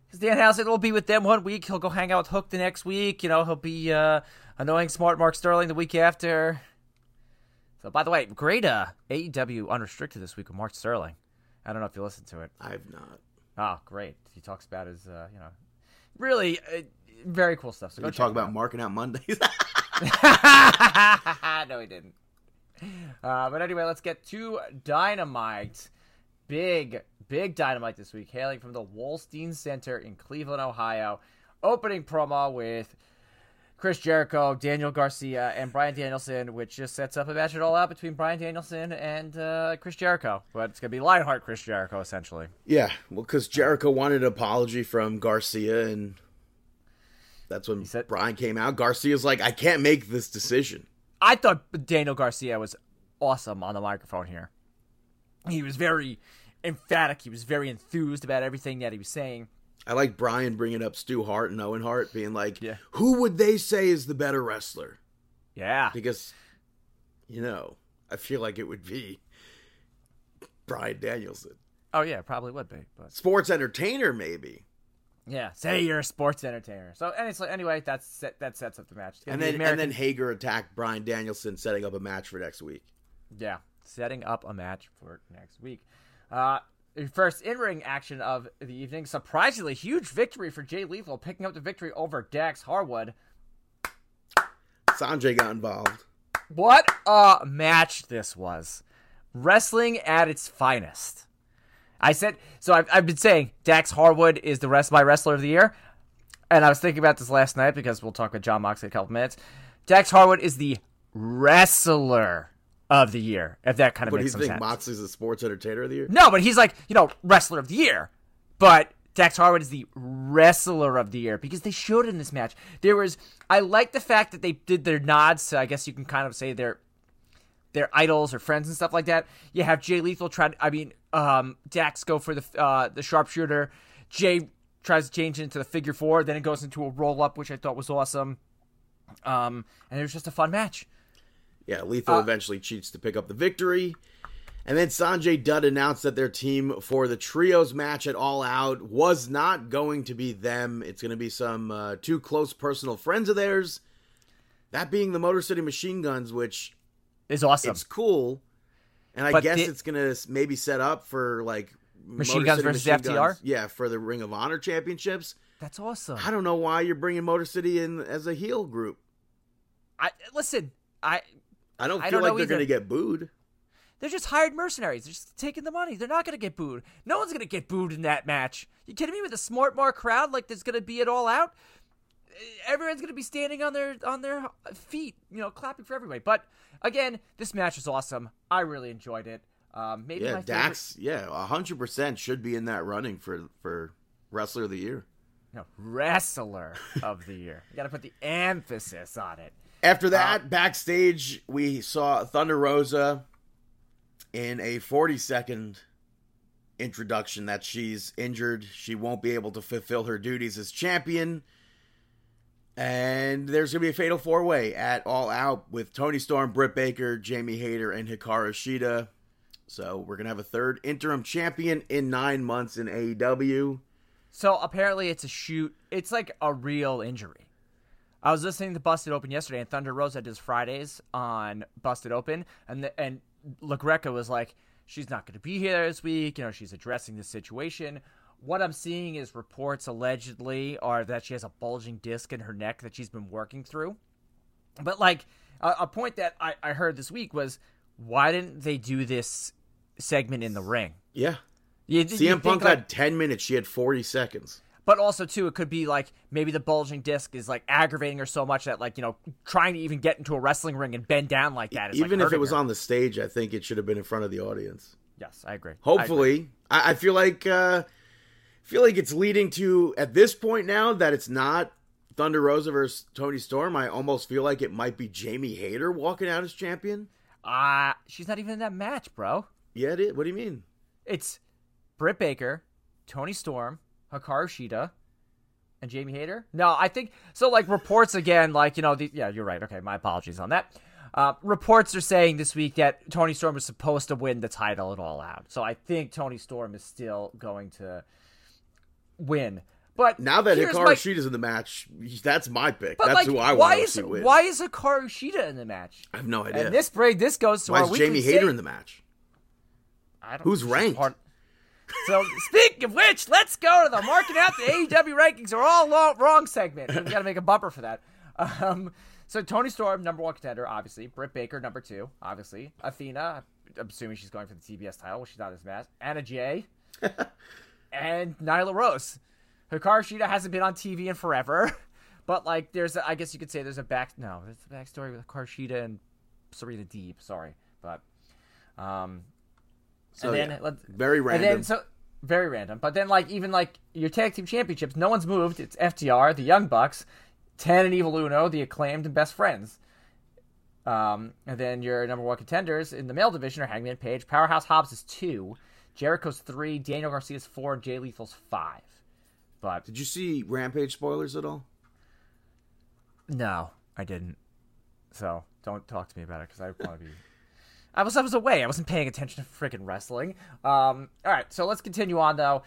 Because Danhausen will be with them one week. He'll go hang out with Hook the next week. You know, he'll be uh, annoying smart Mark Sterling the week after. So, by the way, great uh, AEW unrestricted this week with Mark Sterling. I don't know if you listened to it. I've not. Oh, great. He talks about his, uh, you know, really uh, very cool stuff. So go talk about out. marking out Mondays. no, he didn't. Uh, but anyway, let's get to Dynamite. Big, big Dynamite this week, hailing from the Wolstein Center in Cleveland, Ohio. Opening promo with Chris Jericho, Daniel Garcia, and Bryan Danielson, which just sets up a match it all out between Bryan Danielson and uh, Chris Jericho. But it's going to be Lionheart Chris Jericho, essentially. Yeah, well, because Jericho wanted an apology from Garcia, and that's when said- Bryan came out. Garcia's like, I can't make this decision. I thought Daniel Garcia was awesome on the microphone here. He was very emphatic. He was very enthused about everything that he was saying. I like Bryan bringing up Stu Hart and Owen Hart, being like, Yeah. who would they say is the better wrestler? Yeah. Because, you know, I feel like it would be Bryan Danielson. Oh yeah, probably would be. But Sports entertainer, maybe. Yeah, say you're a sports entertainer. So and it's like, anyway, that's that sets up the match. And be then American- and then Hager attacked Bryan Danielson, setting up a match for next week. Yeah, setting up a match for next week. Uh, first in ring action of the evening. Surprisingly, huge victory for Jay Lethal, picking up the victory over Dax Harwood. Sanjay got involved. What a match this was! Wrestling at its finest. I said so. I've, I've been saying Dax Harwood is the rest my wrestler of the year, and I was thinking about this last night because we'll talk with Jon Moxley in a couple minutes. Dax Harwood is the wrestler of the year, if that kind of you makes think? sense. Moxley's the sports entertainer of the year? No, but he's like, you know, wrestler of the year. But Dax Harwood is the wrestler of the year because they showed in this match. There was I like the fact that they did their nods to I guess you can kind of say their their idols or friends and stuff like that. You have Jay Lethal try I mean, um Dax go for the uh the sharpshooter. Jay tries to change it into the figure four, then it goes into a roll up, which I thought was awesome. Um and it was just a fun match. Yeah, Lethal Uh, eventually cheats to pick up the victory. And then Sanjay Dutt announced that their team for the trios match at All Out was not going to be them. It's going to be some uh, two close personal friends of theirs. That being the Motor City Machine Guns, which is awesome. it's cool. And I But guess the- it's going to maybe set up for like Machine Motor Guns City versus Machine FTR? Guns. Yeah, for the Ring of Honor championships. That's awesome. I don't know why you're bringing Motor City in as a heel group. I listen, I I don't I feel don't like they're going to get booed. They're just hired mercenaries. They're just taking the money. They're not going to get booed. No one's going to get booed in that match. You kidding me? With a smart mark crowd like there's going to be it all out, everyone's going to be standing on their on their feet, you know, clapping for everybody. But again, this match was awesome. I really enjoyed it. Um, maybe Yeah, my Dax. Yeah, hundred percent should be in that running for for wrestler of the year. no, wrestler of the year. You got to put the emphasis on it. After uh, that, backstage, we saw Thunder Rosa in a forty second introduction that she's injured. She won't be able to fulfill her duties as champion. And there's going to be a fatal four way at All Out with Toni Storm, Britt Baker, Jamie Hayter, and Hikaru Shida. So we're going to have a third interim champion in nine months in AEW. So apparently it's a shoot. It's like a real injury. I was listening to Busted Open yesterday, and Thunder Rosa does Fridays on Busted Open, and the, and LaGreca was like, she's not going to be here this week. You know, she's addressing the situation. What I'm seeing is reports allegedly are that she has a bulging disc in her neck that she's been working through. But like a, a point that I, I heard this week was, why didn't they do this segment in the ring? Yeah. You, you CM think, Punk like- had 10 minutes. She had 40 seconds. But also too it could be like maybe the bulging disc is like aggravating her so much that like you know trying to even get into a wrestling ring and bend down like that is like, Even if it was her. on the stage, I think it should have been in front of the audience. yes i agree I agree. Hopefully, I, I feel like uh, feel like it's leading to at this point now that it's not Thunder Rosa versus Toni Storm. I almost feel like it might be Jamie Hayter walking out as champion. uh she's not even in that match bro Yeah, it is. What do you mean? it's britt baker toni storm hikaru shida and jamie hayter no i think so like reports again like you know the, yeah you're right okay my apologies on that uh, reports are saying this week that Toni Storm is supposed to win the title at All Out, so I think Toni Storm is still going to win. But Now that Hikaru my- Shida's in the match, that's my pick. But that's like, who I want to is see win. why is Hikaru Shida in the match? I have no idea. And this break, this goes to why our is Jamie Hayter in the match? I don't- Who's ranked? part- So speaking of which, let's go to the marking out the AEW rankings are all wrong segment. We've got to make a bumper for that. Um, so Toni Storm, number one contender, obviously. Britt Baker, number two, obviously. Athena, I'm assuming she's going for the TBS title. which she's not as match. Anna Jay, and Nyla Rose. Hikaru Shida hasn't been on TV in forever, but like, there's, a, I guess you could say there's a back. No, there's a backstory with Hikaru Shida and Serena Deeb. Sorry, but um, So, and then yeah, very and random. then so very random. But then like even like your tag team championships, no one's moved. It's FTR, the Young Bucks, Ten and Evil Uno, the acclaimed and best friends. Um, and then your number one contenders in the male division are Hangman Page, Powerhouse Hobbs is two, Jericho's three, Daniel Garcia's four, Jay Lethal's five. But Did you see Rampage spoilers at all? no, I didn't. So don't talk to me about it because I want to be. I was I was away. I wasn't paying attention to freaking wrestling. Um. All right. So let's continue on though.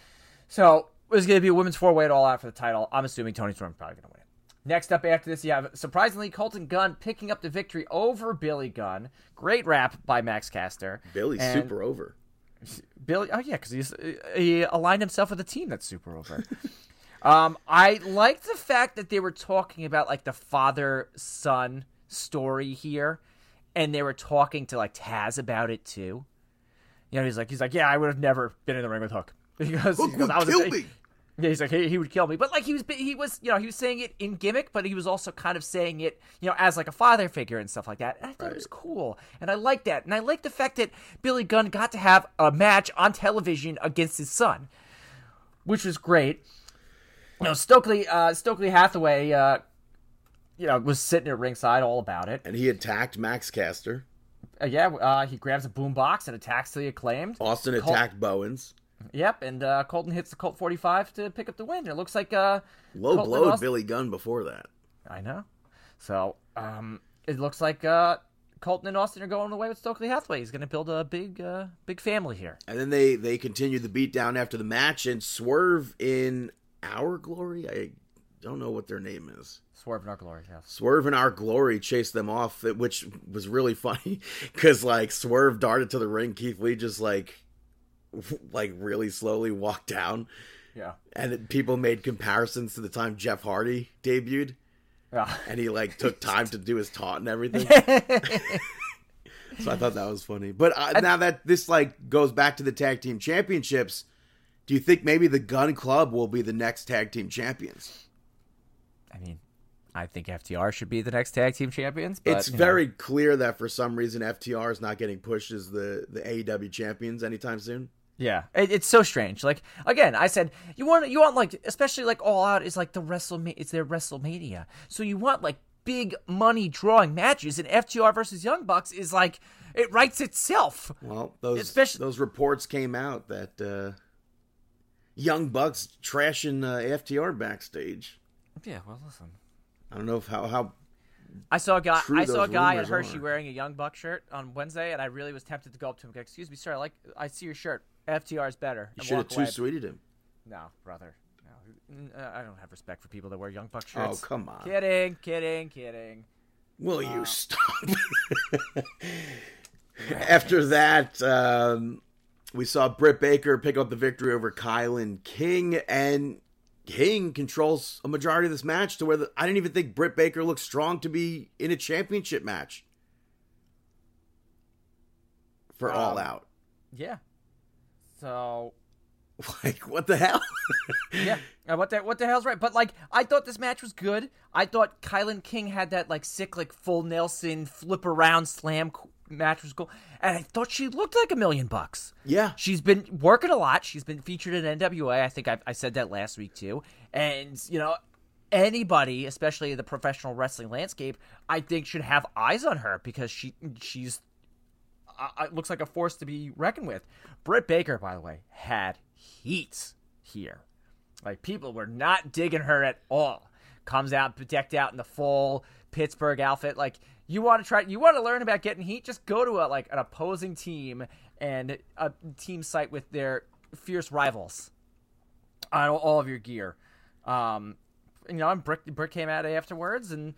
So it's going to be a women's four way all out for the title. I'm assuming Toni Storm's probably going to win it. Next up after this, you have surprisingly Colton Gunn picking up the victory over Billy Gunn. Great rap by Max Caster. Billy's And super over. Billy, oh yeah, because he aligned himself with a team that's super over. um, I like the fact that they were talking about like the father son story here, and they were talking to like Taz about it too. You know, he's like, he's like, yeah, I would have never been in the ring with Hook because, Hook because would I was kill a, me. Yeah, he's like, he, he would kill me, but like he was, he was, you know, he was saying it in gimmick, but he was also kind of saying it, you know, as like a father figure and stuff like that. And I thought it was cool, and I like that, and I like the fact that Billy Gunn got to have a match on television against his son, which was great. You know, Stokely, uh, Stokely Hathaway, uh, you know, was sitting at ringside all about it. And he attacked Max Caster. Uh, yeah, uh, he grabs a boombox and attacks the acclaimed. Austin Col- attacked Bowens. Yep, and uh, Colton hits the Colt 45 to pick up the win. It looks like uh, Low Colton blowed Austin- Billy Gunn before that. I know. So, um, it looks like uh, Colton and Austin are going away with Stokely Hathaway. He's going to build a big, uh, big family here. And then they they continued the beatdown after the match and Swerve in Our Glory. I don't know what their name is. Swerve in our glory. Yes. Swerve and Our Glory chased them off, which was really funny because like Swerve darted to the ring, Keith Lee just like like really slowly walked down, Yeah. and it, people made comparisons to the time Jeff Hardy debuted, Yeah. and he like took time to do his taunt and everything. so I thought that was funny. But uh, now that this like goes back to the tag team championships, do you think maybe the Gun Club will be the next tag team champions? I mean, I think FTR should be the next tag team champions. But, it's you know, very clear that for some reason FTR is not getting pushed as the the AEW champions anytime soon. Yeah, it, it's so strange. Like again, I said you want you want like especially like All Out is like the WrestleMania. It's their WrestleMania, so you want like big money drawing matches, and FTR versus Young Bucks is like it writes itself. Well, those Especially- those reports came out that uh, Young Bucks trashing uh, FTR backstage. Yeah, well, listen. I don't know if how how I saw a guy. I saw a guy at Hershey are. wearing a Young Buck shirt on Wednesday, and I really was tempted to go up to him. and go, Excuse me, sir. I like I see your shirt. FTR is better. you should have away. sweeted him. No, brother. No, uh, I don't have respect for people that wear Young Buck shirts. Oh come on! Kidding, kidding, kidding. Will you stop? After that, um, we saw Britt Baker pick up the victory over Kilynn King, and King controls a majority of this match to where the, I didn't even think Britt Baker looked strong to be in a championship match for All Um, Out. Yeah. So Like, what the hell? yeah, uh, what the what the hell's right? But like, I thought this match was good. I thought Kilynn King had that like sick like full Nelson flip around slam match was cool, and I thought she looked like a million bucks. yeah. She's been working a lot. She's been featured in NWA. I think I, I said that last week too. And you know, anybody, especially in the professional wrestling landscape, I think should have eyes on her because she she's uh, uh, looks like a force to be reckoned with. Britt Baker, by the way, had heat here. Like people were not digging her at all. Comes out decked out in the full Pittsburgh outfit. Like you want to try, you want to learn about getting heat. Just go to a like an opposing team and a team site with their fierce rivals on all of your gear. Um, you know, and brick Britt came out afterwards and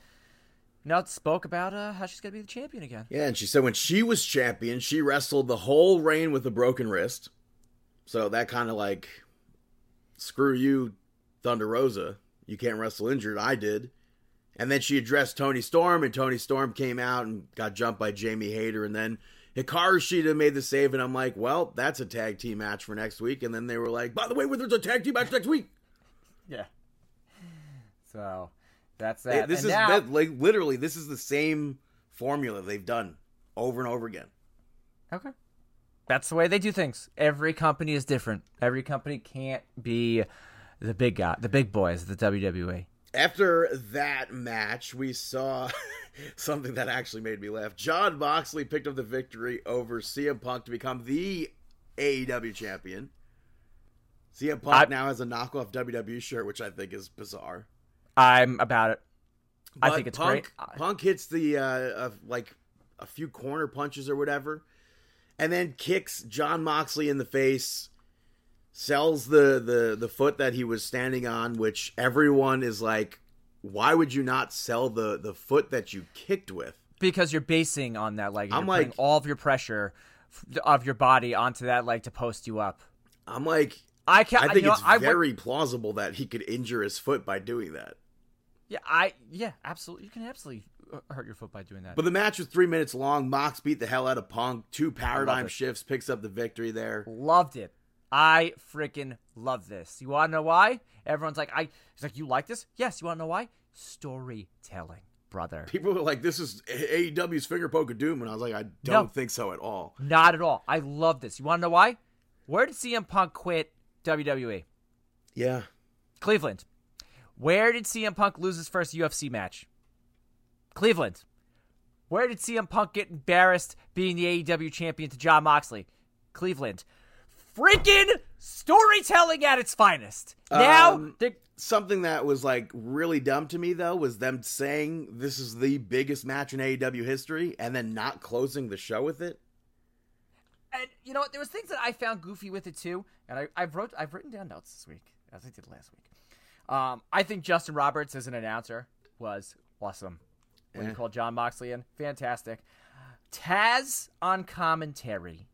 you spoke about uh, how she's gonna be the champion again. Yeah, and she said when she was champion, she wrestled the whole reign with a broken wrist. So that kind of like, screw you, Thunder Rosa. You can't wrestle injured. I did. And then she addressed Toni Storm, and Toni Storm came out and got jumped by Jamie Hayter. And then Hikaru Shida made the save, and I'm like, well, that's a tag team match for next week. And then they were like, by the way, there's a tag team match next week. Yeah. So that's that. this And is now- that, like literally, this is the same formula they've done over and over again. Okay. That's the way they do things. Every company is different. Every company can't be the big guy, the big boys, the. WWE. After that match, we saw something that actually made me laugh. Jon Moxley picked up the victory over CM Punk to become the AEW champion. CM Punk I- now has a knockoff WWE shirt, which I think is bizarre. I'm about it. I think it's Punk, great. Punk hits the uh, uh, like a few corner punches or whatever, and then kicks Jon Moxley in the face. Sells the the the foot that he was standing on, which everyone is like, why would you not sell the the foot that you kicked with? because you're basing on that leg. and I'm putting like- all of your pressure of your body onto that leg to post you up. I'm like, I can't. I think you know, it's I would- very plausible that he could injure his foot by doing that. yeah, I yeah, absolutely. You can absolutely hurt your foot by doing that. But the match was three minutes long. Mox beat the hell out of Punk. Two paradigm shifts, picks up the victory there. Loved it. I freaking love this. You want to know why? Everyone's like, I. He's like, you like this? Yes. You want to know why? Storytelling, brother. People were like, "This is AEW's finger poke of doom," and I was like, "I don't No. think so at all." Not at all. I love this. You want to know why? Where did CM Punk quit WWE? Yeah, Cleveland. Where did CM Punk lose his first UFC match? Cleveland. Where did CM Punk get embarrassed being the AEW champion to Jon Moxley? Cleveland. Freaking storytelling at its finest. Now, Um, something that was like really dumb to me though was them saying this is the biggest match in AEW history and then not closing the show with it. and you know what? There was things that I found goofy with it too, and I, I've wrote I've written down notes this week as I did last week. Um, I think Justin Roberts as an announcer was awesome when Eh. he called Jon Moxley in. Fantastic. Taz on commentary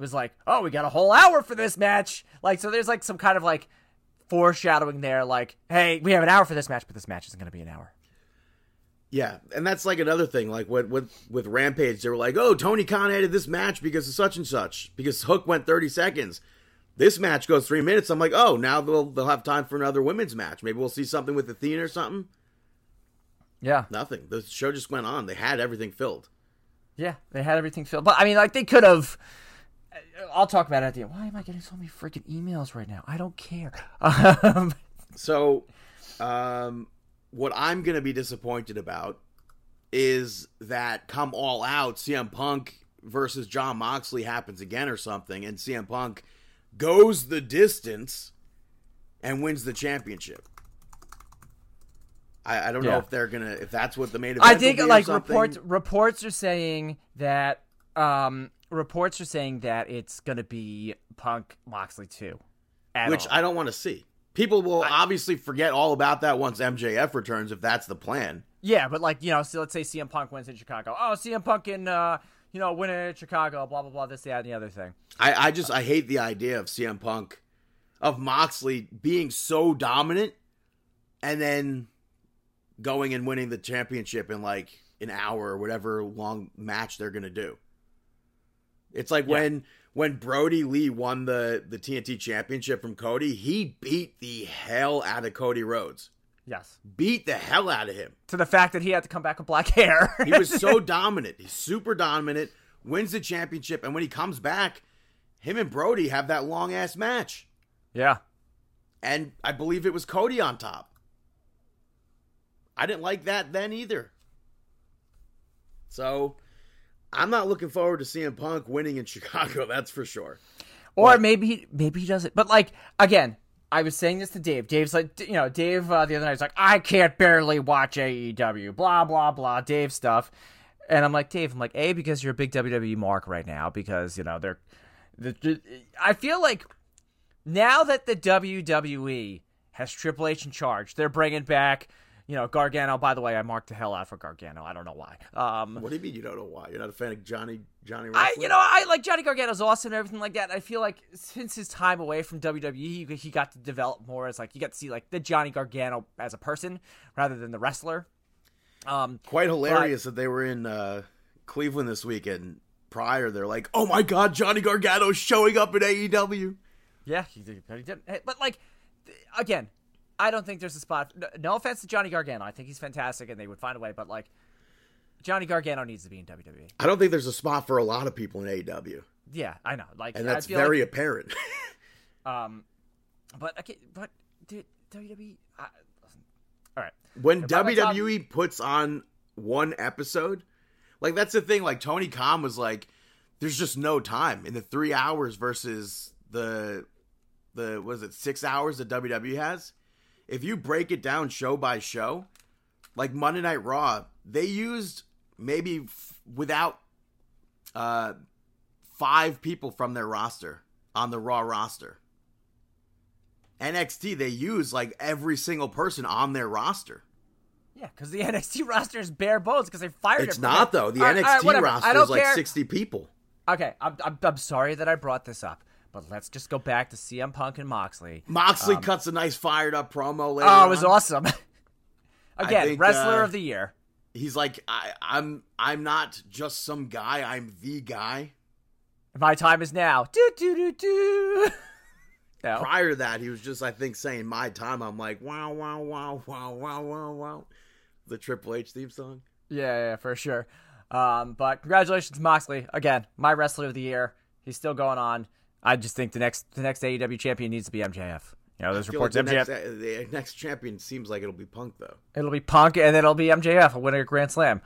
was like, "Oh, we got a whole hour for this match." Like, so there's like some kind of like foreshadowing there, like, "Hey, we have an hour for this match, but this match isn't going to be an hour." Yeah, and that's like another thing. Like with with with Rampage, they were like, "Oh, Tony Khan added this match because of such and such because Hook went thirty seconds." This match goes three minutes. I'm like, "Oh, now they'll they'll have time for another women's match. Maybe we'll see something with Athena or something." Yeah, Nothing. The show just went on. They had everything filled. Yeah, they had everything filled. But I mean, like they could have. I'll talk about it at the end. Why am I getting so many freaking emails right now? I don't care. Um, So, um, what I'm going to be disappointed about is that come all out, CM Punk versus Jon Moxley happens again or something, and CM Punk goes the distance and wins the championship. I, I don't know if they're gonna if that's what the main event. I think like reports reports are saying that um reports are saying that it's gonna be Punk Moxley too. At which all. I don't want to see. People will obviously forget all about that once MJF returns if that's the plan. yeah, but like you know, so let's say CM Punk wins in Chicago. Oh, CM Punk in uh you know winning in Chicago. Blah blah blah. This that and the other thing. I, I just I hate the idea of CM Punk, of Moxley being so dominant, and then going and winning the championship in like an hour or whatever long match they're gonna do. It's like when when Brodie Lee won the the TNT championship from Cody, he beat the hell out of Cody Rhodes. Yes. Beat the hell out of him. To the fact that he had to come back with black hair. He was so dominant. He's super dominant, wins the championship, and when he comes back, him and Brodie have that long ass match. yeah. And I believe it was Cody on top. I didn't like that then either. So I'm not looking forward to CM Punk winning in Chicago, that's for sure. Or maybe he, maybe he does it. But like again, I was saying this to Dave. Dave's like, you know, Dave uh, the other night was like, I can't barely watch AEW. Blah blah blah. Dave stuff. And I'm like, Dave, I'm like, a because you're a big WWE mark right now because you know they're. The, the, I feel like now that the WWE has Triple H in charge, they're bringing back. You know, Gargano. By the way, I marked the hell out for Gargano. I don't know why. Um, What do you mean you don't know why? You're not a fan of Johnny Johnny I, you know, I like Johnny Gargano's awesome and everything like that. I feel like since his time away from WWE, he, he got to develop more as like you got to see like the Johnny Gargano as a person rather than the wrestler. Um, Quite hilarious that they were in uh, Cleveland this weekend. Prior, they're like, "Oh my God, Johnny Gargano's showing up in E AEW." yeah, he did, he did, but like again, I don't think there's a spot. No, no offense to Johnny Gargano, I think he's fantastic and they would find a way. But like, Johnny Gargano needs to be in WWE. I don't think there's a spot for a lot of people in AEW, Yeah, I know. Like, and that's very like, apparent. um, but okay, but dude, WWE. I, all right. when I'm top- WWE puts on one episode, like that's the thing. Like Tony Khan was like, "There's just no time in the three hours versus the the was it six hours that WWE has. If you break it down show by show, like Monday Night Raw, they used maybe f- without uh five people from their roster on the Raw roster. NXT they use like every single person on their roster. Yeah, because the NXT roster is bare bones because they fired It's it. not though. The All right, NXT right. I roster is like care. 60 people. Okay, I'm, I'm, I'm sorry that I brought this up, but let's just go back to CM Punk and Moxley. Moxley cuts a nice fired up promo later. Um, Oh, it was on. awesome. Again, think, wrestler uh, of the year. He's like, I, I'm I'm not just some guy. I'm the guy. My time is now. Do do do do. No. Prior to that, he was just, I think, saying my time. I'm like, wow, wow, wow, wow, wow, wow, wow. The Triple H theme song. Yeah, yeah, for sure. Um, but congratulations, Moxley. Again, my wrestler of the year. He's still going on. I just think the next the next AEW champion needs to be MJF. You know, there's I feel like reports the MJF. next, uh, the next champion seems like it'll be Punk though. It'll be Punk, and then it'll be MJF winning a Grand Slam.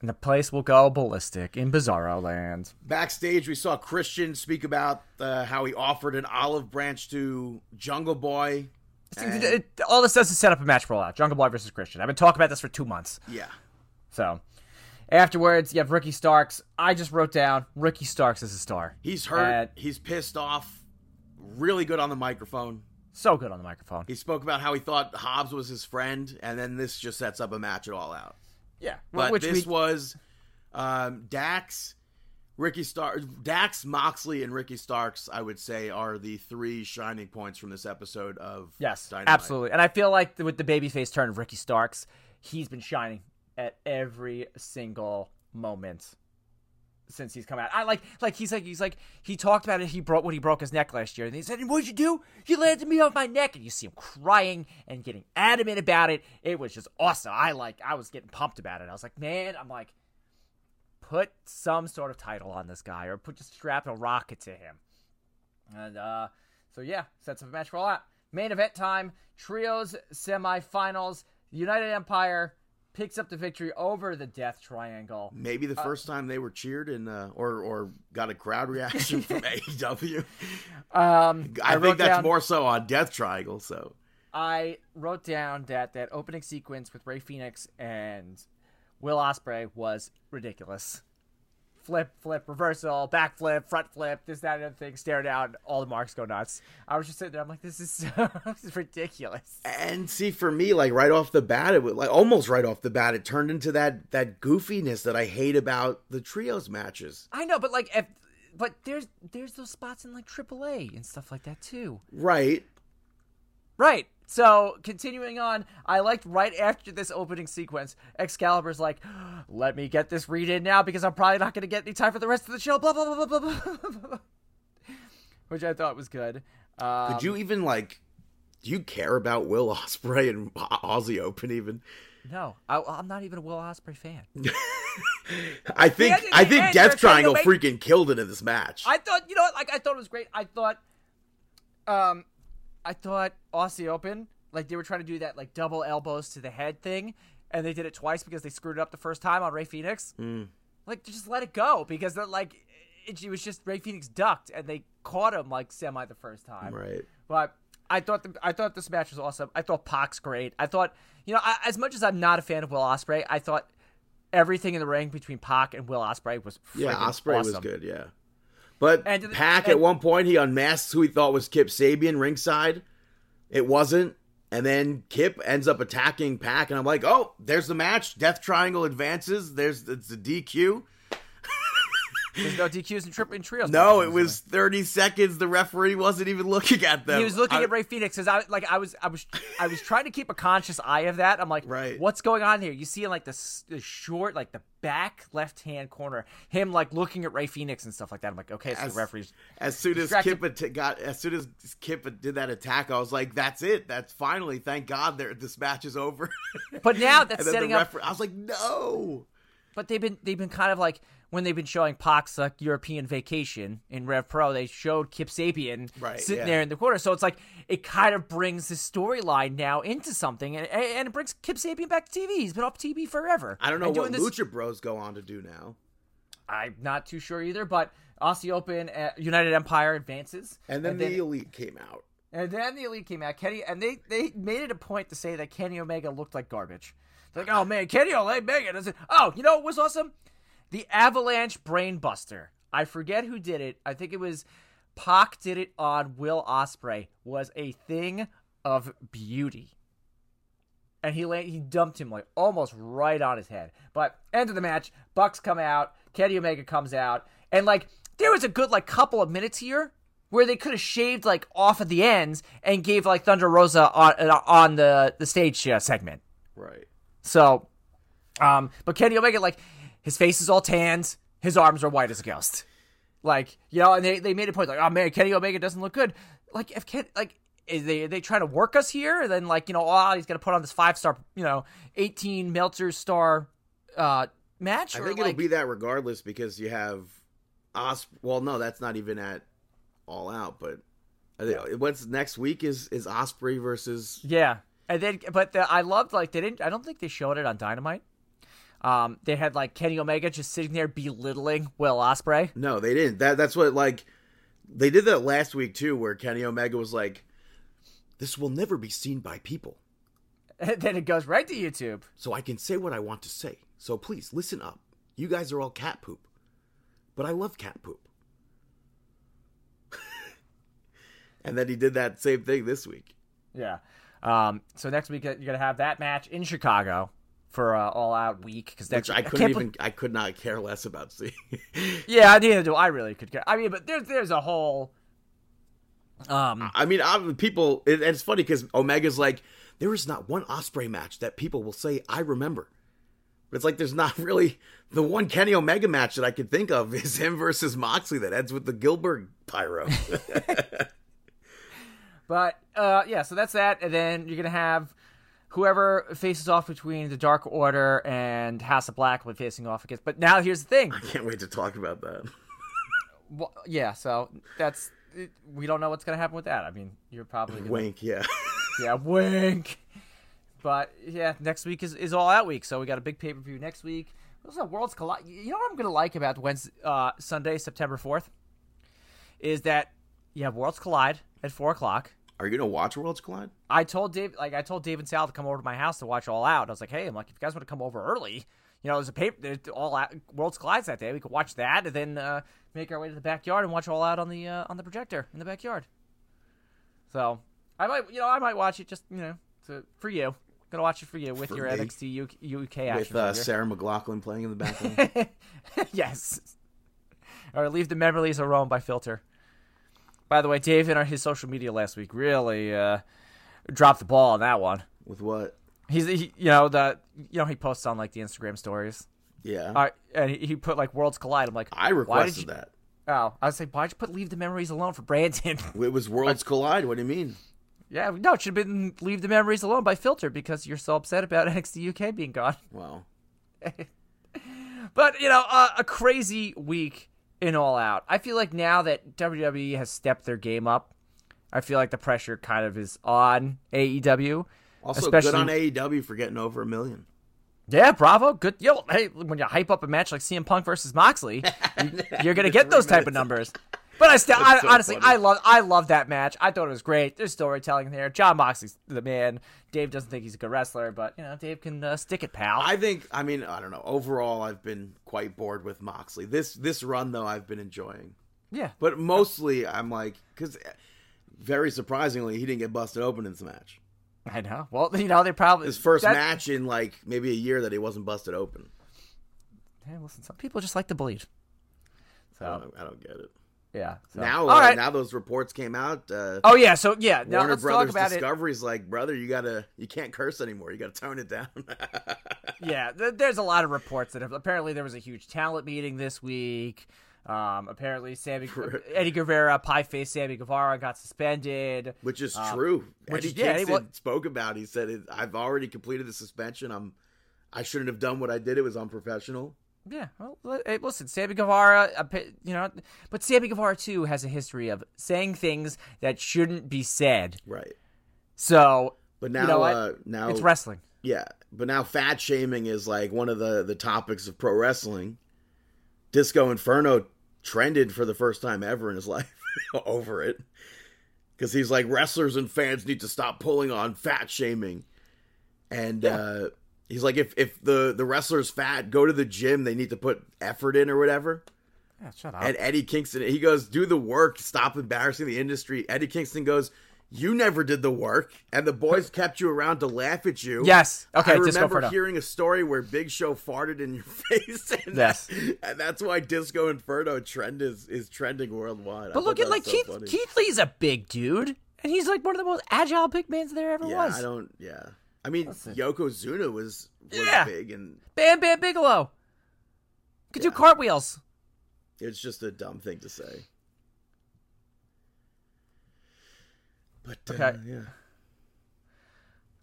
And the place will go ballistic in Bizarro Land. Backstage, we saw Christian speak about uh, how he offered an olive branch to Jungle Boy. And- It- it- all this does is set up a match for out. Jungle Boy versus Christian. I've been talking about this for two months. yeah, So afterwards, you have Ricky Starks. I just wrote down Ricky Starks is a star. he's hurt. And he's pissed off. Really good on the microphone. so good on the microphone. He spoke about how he thought Hobbs was his friend, and then this just sets up a match it all out. Yeah, But which this we, was um, Dax, Ricky Starks, Dax, Moxley, and Ricky Starks. I would say are the three shining points from this episode of yes, Dynamite. absolutely. And I feel like with the babyface turn of Ricky Starks, he's been shining at every single moment since he's come out. I like like he's like he's like he talked about it. He broke when he broke his neck last year, and he said, "What'd you do? You landed me off my neck." And you see him crying and getting adamant about it. It was just awesome. I like I was getting pumped about it. I was like, man, I'm like, put some sort of title on this guy, or put just strap a rocket to him. And uh, so yeah, sets up a match for all that. Main event time: trios semifinals. United Empire picks up the victory over the Death Triangle. Maybe the first time they were cheered and uh, or or got a crowd reaction from AEW. Um, I, wrote think that's down- more so on Death Triangle. So I wrote down that that opening sequence with Rey Fénix and Will Ospreay was ridiculous. Flip, flip, reversal, backflip, front flip, this, that, and the other thing. Stare down, all the marks go nuts. I was just sitting there. I'm like, this is so, this is ridiculous. and see for me, like right off the bat, it was like almost right off the bat, it turned into that that goofiness that I hate about the trios matches. I know, but like, if, but there's there's those spots in like AAA and stuff like that too. Right. Right. So continuing on, I liked right after this opening sequence, Excalibur's like, "Let me get this read in now because I'm probably not going to get any time for the rest of the show." Blah blah blah blah blah blah. blah. Which I thought was good. Um, Could you even like? Do you care about Will Ospreay and Aussie Open even? No, I, I'm not even a Will Ospreay fan. I think I think end, Death they're trying to Triangle make- freaking killed it in this match. I thought, you know what? Like, I thought it was great. I thought, um, I thought Aussie Open, like they were trying to do that like double elbows to the head thing, and they did it twice because they screwed it up the first time on Rey Fénix. Mm. Like, just let it go because they're like, it, it was just Rey Fénix ducked and they caught him like semi the first time. right. But I thought the, I thought this match was awesome. I thought Pac's great. I thought you know I, as much as I'm not a fan of Will Ospreay, I thought everything in the ring between Pac and Will Ospreay was Yeah, Ospreay was good. Yeah, but And Pac at one point he unmasks who he thought was Kip Sabian ringside. It wasn't, and then Kip ends up attacking Pac, and I'm like, oh, there's the match. Death Triangle advances. There's it's the DQ. There's no DQs and trip and trios. No, it was 30 seconds. The referee wasn't even looking at them. He was looking I- at Rey Fénix because I like I was I was I was trying to keep a conscious eye of that. I'm like, Right. what's going on here? You see in like the, the short, like the back left hand corner, him like looking at Rey Fénix and stuff like that. I'm like, okay, so As- the referee's As soon as. Kip got, as soon as Kip did that attack, I was like, "That's it. That's finally. Thank God, there. This match is over." But now that's setting the up- I was like, "No." But they've been they've been kind of like when they've been showing Pac's European vacation in Rev Pro, they showed Kip Sabian Right, sitting yeah. there in the corner. So it's like it kind of brings the storyline now into something, and and it brings Kip Sabian back to TV. He's been off TV forever. I don't know And what this- Lucha Bros go on to do now. I'm not too sure either. But Aussie Open, uh, United Empire advances, And then the Elite came out. And then the elite came out, Kenny, and they they made it a point to say that Kenny Omega looked like garbage. They're like, oh man, Kenny Omega doesn't. Oh, you know what was awesome? The Avalanche Brainbuster. I forget who did it. I think it was Pac did it on Will Ospreay was a thing of beauty. And he he dumped him like almost right on his head. But end of the match, Bucks come out, Kenny Omega comes out, and like there was a good like couple of minutes here where they could have shaved like off at the ends and gave like Thunder Rosa on uh, on the the stage uh, segment. Right. So, um, but Kenny Omega, like, his face is all tanned, his arms are white as a ghost. Like, you know, and they, they made a point, like, oh man, Kenny Omega doesn't look good. Like, if Ken, like, is they they trying to work us here? And then, like, you know, oh, he's gonna put on this five star, you know, eighteen Meltzer star uh match. I think like, it'll be that regardless because you have Os. Well, no, that's not even at all out. But I think what's next week is is Ospreay versus. Yeah, and then but the, I loved like they didn't. I don't think they showed it on Dynamite. Um, they had like Kenny Omega just sitting there belittling Will Ospreay. No, they didn't. That that's what like they did that last week too, where Kenny Omega was like, "This will never be seen by people, And then it goes right to YouTube. so I can say what I want to say. So please listen up. You guys are all cat poop, but I love cat poop." and then he did that same thing this week. Yeah. Um, so next week uh, you're gonna have that match in Chicago for uh, All Out Week because Which I couldn't even, I could not care less about seeing. yeah, I neither do I. Really could care. I mean, but there's there's a whole. Um, I mean, I'm, people, it, it's funny because Omega's like, there is not one Ospreay match that people will say I remember. But it's like there's not really the one Kenny Omega match that I could think of is him versus Moxley that ends with the Gilbert pyro. but uh, yeah, so that's that, and then you're gonna have whoever faces off between the Dark Order and House of Black will be facing off against. But now here's the thing. I can't wait to talk about that. Well, yeah, so that's we don't know what's gonna happen with that. I mean, you're probably gonna, Wink, yeah. Yeah, wink. But yeah, next week is, is all out week, so we got a big pay per view next week. Also, Worlds Collide. You know what I'm gonna like about Wednesday, uh, Sunday, September fourth, is that you have Worlds Collide at four o'clock. Are you gonna watch Worlds Collide? I told Dave, like I told Dave and Sal to come over to my house to watch All Out. I was like, hey, I'm like, if you guys want to come over early, you know, there's a paper, there's All Out Worlds Collides that day. We could watch that and then uh, make our way to the backyard and watch All Out on the uh, on the projector in the backyard. So I might, you know, I might watch it just you know to, for you. Gonna watch it for you with For your me. NXT UK, UK action With uh. Sarah McLachlan playing in the background. yes. Or leave the memories alone by Filter. By the way, Dave in our, his social media last week really uh, dropped the ball on that one. With what? He's he, you know the you know he posts on like the Instagram stories. Yeah. Uh, and he, he put like worlds collide. I'm like, I why requested you, that. Oh, I was like, why'd you put leave the memories alone for Brandon? It was Worlds Collide. What do you mean? yeah, no, it should have been leave the memories alone by Filter because you're so upset about NXT UK being gone. Wow. But you know, uh, a crazy week in All Out. I feel like now that WWE has stepped their game up, I feel like the pressure kind of is on AEW. Also, Especially- good on AEW for getting over a million. Yeah, bravo. Good. Yo, hey, when you hype up a match like CM Punk versus Moxley, you, you're gonna get those type of numbers. But I still, I, so honestly, funny. I love, I love that match. I thought it was great. There's storytelling there. Jon Moxley's the man. Dave doesn't think he's a good wrestler, but you know, Dave can uh, stick it, pal. I think. I mean, I don't know. Overall, I've been quite bored with Moxley. This this run though, I've been enjoying. yeah, But mostly, I'm like, because very surprisingly, he didn't get busted open in this match. I know. Well, you know, they probably His first that- match in like maybe a year that he wasn't busted open. Hey, listen, some people just like to bleed. I So don't, I don't get it. Yeah. So. Now, all uh, right. now those reports came out. Uh, oh yeah. So yeah. Now Warner Brothers about it. Like, brother, you gotta, you can't curse anymore. You gotta tone it down. Yeah, th- there's a lot of reports that have, apparently there was a huge talent meeting this week. Um, apparently, Sammy Eddie Guevara, pie face Sammy Guevara, got suspended. which is Um, true. which Eddie yeah, Kingston well- spoke about. He said, "I've already completed the suspension. I'm, I shouldn't have done what I did. It was unprofessional." Yeah, well, listen, Sammy Guevara, you know, but Sammy Guevara too has a history of saying things that shouldn't be said. Right. So, But now, you know what? uh, now it's wrestling. Yeah, but now fat shaming is like one of the the topics of pro wrestling. Disco Inferno trended for the first time ever in his life over it because he's like wrestlers and fans need to stop pulling on fat shaming, and uh, he's like if if the the wrestler's fat, go to the gym. They need to put effort in or whatever. Yeah, shut up. And Eddie Kingston, he goes, "Do the work, stop embarrassing the industry." Eddie Kingston goes, "You never did the work, and the boys kept you around to laugh at you." Yes. Okay, I remember hearing a story where Big Show farted in your face, and, Yes. and that's why Disco Inferno trend is is trending worldwide. But thought look at like so Keith. funny. Keith Lee's a big dude, and he's like one of the most agile big mans there ever Yeah, was. I don't. Yeah, I mean, Listen. Yokozuna was was Yeah. big, and Bam Bam Bigelow could do cartwheels. it's just a dumb thing to say. But uh, Okay.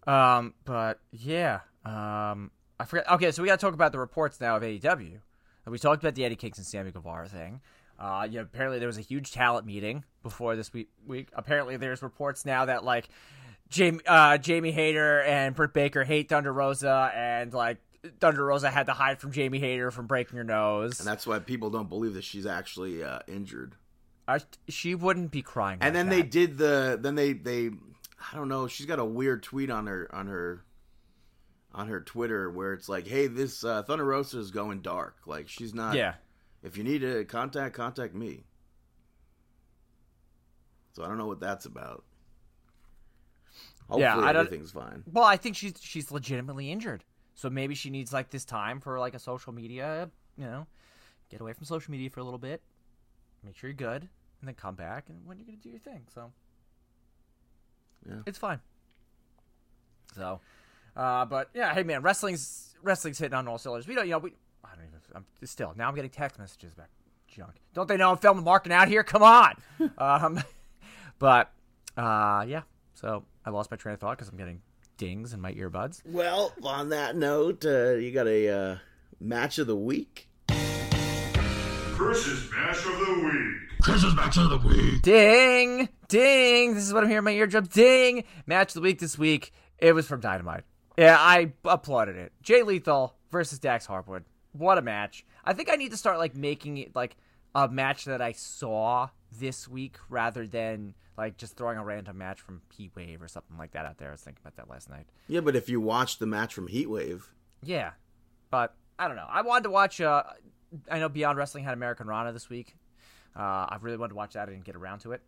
yeah, Um, but yeah, um, I forget. Okay, so we got to talk about the reports now of AEW. We talked about the Eddie Kingston Sammy Guevara thing. Uh, yeah, apparently there was a huge talent meeting before this week. week. Apparently, there's reports now that like Jamie, uh, Jamie Hayter and Britt Baker hate Thunder Rosa, and like Thunder Rosa had to hide from Jamie Hayter from breaking her nose. and that's why people don't believe that she's actually uh, injured. I, she wouldn't be crying. And like then they did the then they they I don't know, she's got a weird tweet on her on her on her Twitter where it's like, "Hey, this uh, Thunder Rosa is going dark. Like she's not yeah. If you need to contact contact me." So I don't know what that's about. Hopefully Yeah, I don't- everything's fine. Well, I think she's she's legitimately injured. So maybe she needs like this time for like a social media, you know, get away from social media for a little bit, make sure you're good, and then come back and when you're gonna do your thing. So Yeah. it's fine. So, uh, but yeah, hey man, wrestling's wrestling's hitting on all cylinders. We don't, you know, we I don't even. I'm still now. I'm getting text messages back. Junk. Don't they know I'm filming marking out here? Come on. um, but uh, yeah. So I lost my train of thought because I'm getting dings in my earbuds. Well, on that note, uh, you got a uh, match of the week. Chris's match of the week. Chris's match of the week. Ding, ding. This is what I'm hearing in my eardrum. Ding. Match of the week this week. It was from Dynamite. Yeah, I applauded it. Jay Lethal versus Dax Harwood. What a match. I think I need to start like making it like a match that I saw this week rather than like just throwing a random match from Heat Wave or something like that out there. I was thinking about that last night. Yeah, but if you watch the match from Heatwave, Yeah, but I don't know. I wanted to watch. Uh, I know Beyond Wrestling had Americanrana this week. Uh, I really wanted to watch that. I didn't get around to it,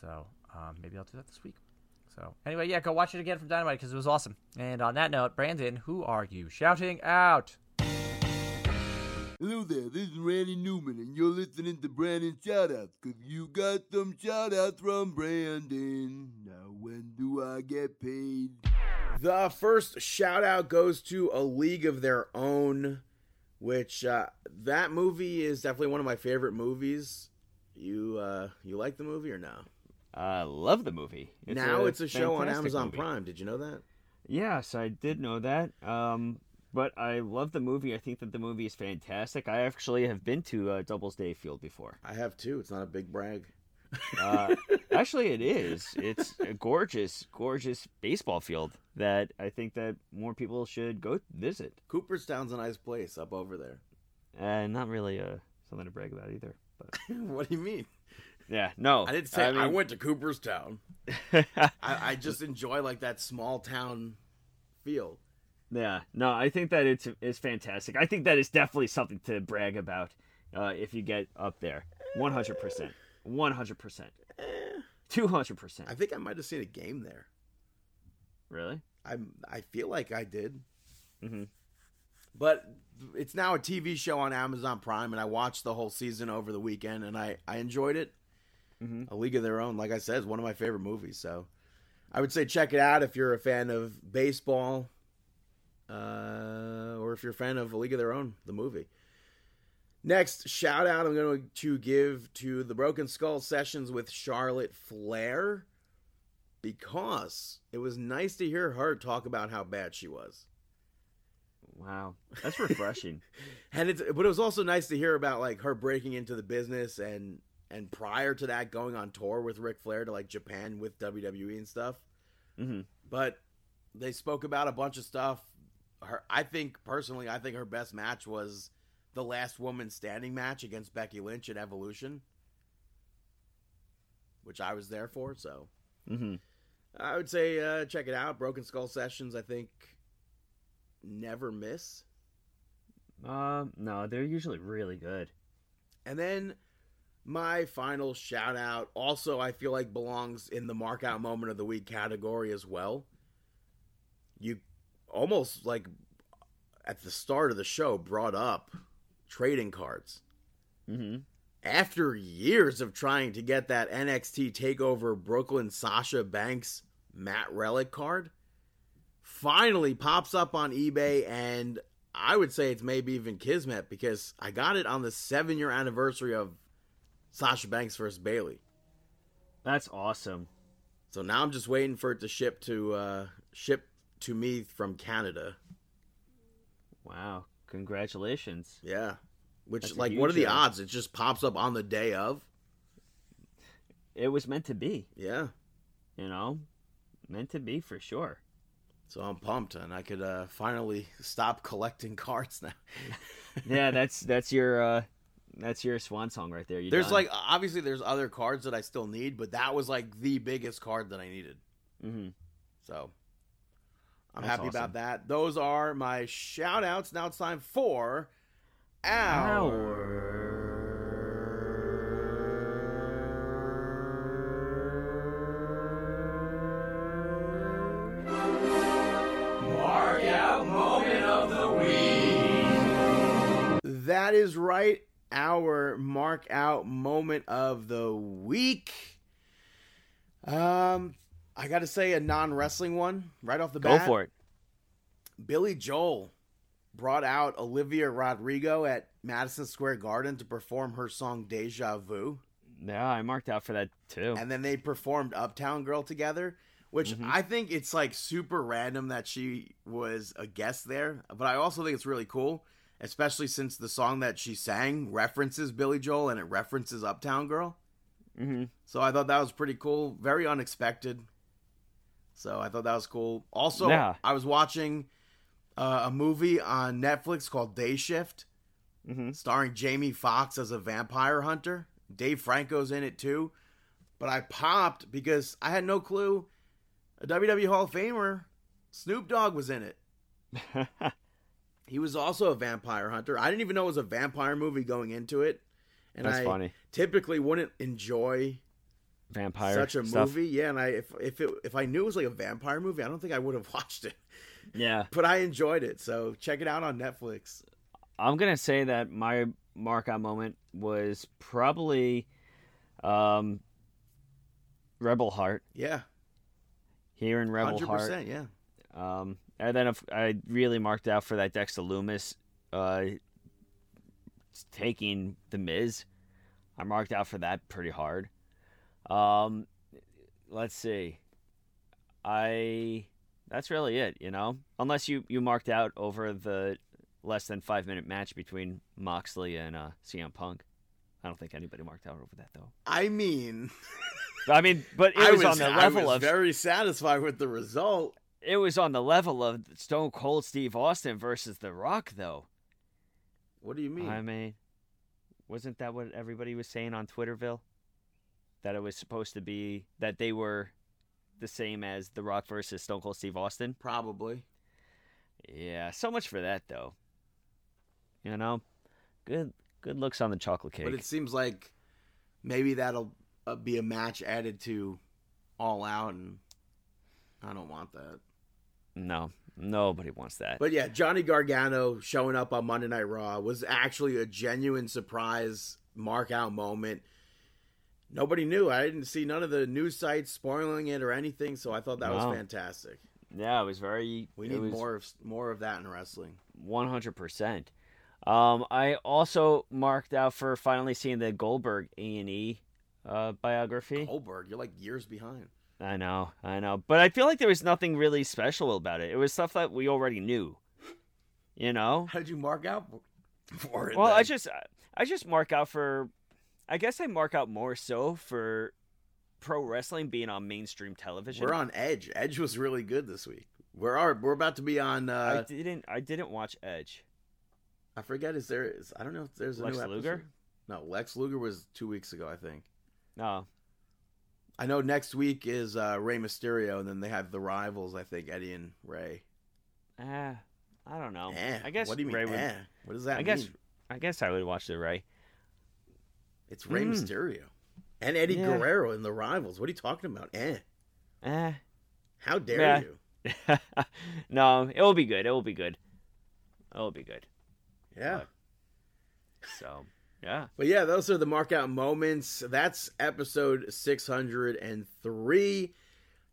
so um, maybe I'll do that this week. So anyway, yeah, go watch it again from Dynamite because it was awesome. And on that note, Brandon, who are you shouting out? Hello there, this is Randy Newman, and you're listening to Brandon Shoutouts, because you got some shoutouts from Brandon. Now, when do I get paid? The first shoutout goes to A League of Their Own, which uh, that movie is definitely one of my favorite movies. You uh, you like the movie or no? I love the movie. now it's a show on Amazon movie. Prime. Did you know that? Yes, I did know that. Um, but I love the movie. I think that the movie is fantastic. I actually have been to uh, Doubleday Field before. I have too. It's not a big brag. Uh, actually, it is. It's a gorgeous, gorgeous baseball field that I think that more people should go visit. Cooperstown's a nice place up over there. And not really uh, something to brag about either. But what do you mean? yeah, no, I didn't say I, mean- went to Cooperstown. I, I just enjoy like that small town feel. Yeah, no, I think that it's it's fantastic. I think that is definitely something to brag about uh, if you get up there. One hundred percent, one hundred percent, two hundred percent. I think I might have seen a game there. Really? I I feel like I did. Mhm. But it's now a TV show on Amazon Prime, and I watched the whole season over the weekend, and I I enjoyed it. Mhm. A League of Their Own, like I said, is one of my favorite movies. So I would say check it out if you're a fan of baseball, uh, or if you're a fan of A League of Their Own, the movie. Next shout out I'm going to give to the Broken Skull sessions with Charlotte Flair because it was nice to hear her talk about how bad she was. Wow, that's refreshing. And it's but it was also nice to hear about like her breaking into the business and and prior to that going on tour with Ric Flair to like Japan with WWE and stuff. Mhm. But they spoke about a bunch of stuff. Her I think personally I think her best match was the last woman standing match against Becky Lynch at Evolution. Which I was there for, so hmm I would say uh, check it out. Broken Skull Sessions, I think, never miss. Um, no, they're usually really good. And then my final shout out also I feel like belongs in the mark out moment of the week category as well. You almost like at the start of the show brought up trading cards. Mm-hmm. After years of trying to get that NXT takeover Brooklyn Sasha Banks Matt Relic card, finally pops up on eBay and I would say it's maybe even Kismet because I got it on the seven year anniversary of Sasha Banks versus Bayley. That's awesome. So now I'm just waiting for it to ship to uh, ship to me from Canada. Wow. Congratulations. Yeah. Which That's like what are the huge, uh, odds? It just pops up on the day of. It was meant to be, Yeah. you know? Meant to be for sure. So I'm pumped and I could uh, finally stop collecting cards now. Yeah, that's that's your uh that's your swan song right there. You There's done. like obviously there's other cards that I still need, but that was like the biggest card that I needed. Mhm. So I'm That's happy awesome. about that. Those are my shout outs. Now it's time for our Mark out moment of the week. That is right. Our mark out moment of the week. Um, I got to say a non wrestling one right off the bat. Go for it. Billy Joel brought out Olivia Rodrigo at Madison Square Garden to perform her song Deja Vu. Yeah, I marked out for that too. And then they performed Uptown Girl together, which I think it's like super random that she was a guest there. But I also think it's really cool, especially since the song that she sang references Billy Joel and it references Uptown Girl. hmm So I thought that was pretty cool. Very unexpected. So I thought that was cool. Also, Yeah. I was watching uh, a movie on Netflix called Day Shift, Mhm. starring Jamie Foxx as a vampire hunter. Dave Franco's in it too. But I popped because I had no clue a WWE Hall of Famer, Snoop Dogg, was in it. He was also a vampire hunter. I didn't even know it was a vampire movie going into it. And That's I funny. typically wouldn't enjoy Vampire such a stuff. movie. Yeah, and I if if it if I knew it was like a vampire movie, I don't think I would have watched it. Yeah. But I enjoyed it, so check it out on Netflix. I'm gonna say that my mark out moment was probably um Rebel Heart. Yeah, Here in Rebel Heart. Yeah, Um, and then if, I really marked out for that Dexter Lumis uh, taking the Miz. I marked out for that pretty hard. Um, let's see. I that's really it, you know. Unless you you marked out over the less than five minute match between Moxley and uh, CM Punk. I don't think anybody marked out over that though. I mean, I mean, but it I was, on the I level was of very satisfied with the result. it was on the level of Stone Cold Steve Austin versus The Rock, though. What do you mean? I mean, wasn't that what everybody was saying on Twitterville? That it was supposed to be that they were the same as The Rock versus Stone Cold Steve Austin. Probably. Yeah, so much for that, though. You know, good good looks on the chocolate cake. But it seems like maybe that'll uh, be a match added to All Out, and I don't want that. No, nobody wants that. But yeah, Johnny Gargano showing up on Monday Night Raw was actually a genuine surprise mark out moment. Nobody knew. I didn't see none of the news sites spoiling it or anything, so I thought that No. was fantastic. yeah, it was very. We need was more of more of that in wrestling. One hundred percent. Um, I also marked out for finally seeing the Goldberg A and E uh, biography. Goldberg, you're like years behind. I know, I know, but I feel like there was nothing really special about it. It was stuff that we already knew. You know. How did you mark out for it? Well, I just I just mark out for I guess I mark out more so for pro wrestling being on mainstream television. we're on Edge. Edge was really good this week. We're are, we're about to be on. I Uh, didn't I didn't watch Edge. I forget. Is there? Is, I don't know if there's a Lex new episode. Luger? No, Lex Luger was two weeks ago, I think. No. I know next week is uh, Rey Mysterio, and then they have the rivals. I think Eddie and Rey. Eh, I don't know. Eh, I guess What do you mean? Rey would, eh? What does that I mean? guess I guess I would watch the Rey. It's Rey Mysterio and Eddie. Yeah. Guerrero in the rivals. What are you talking about? Eh? Eh. How dare Yeah. you? no, it will be good. It will be good. It will be good. Yeah. So, yeah. But yeah, those are the mark out moments. That's episode 603.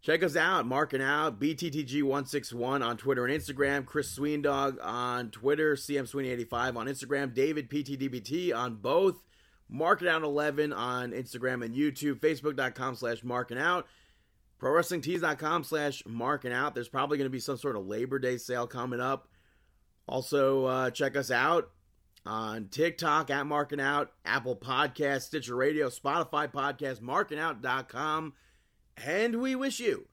Check us out, marking out BTTG161 on Twitter and Instagram, Chris Sweendog on Twitter, CM Sweeney85 on Instagram, David PTDBT on both, Marking Out 11 on Instagram and YouTube, Facebook.com slash marking out, ProWrestlingTees.com slash marking out. There's probably going to be some sort of Labor Day sale coming up. Also, uh, check us out on TikTok at Marking Out, Apple Podcast, Stitcher Radio, Spotify Podcast, markingout.com. And we wish you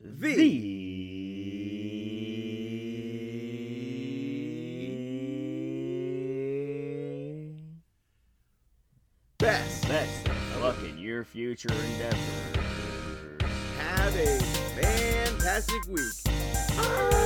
the future endeavors. Have a fantastic week.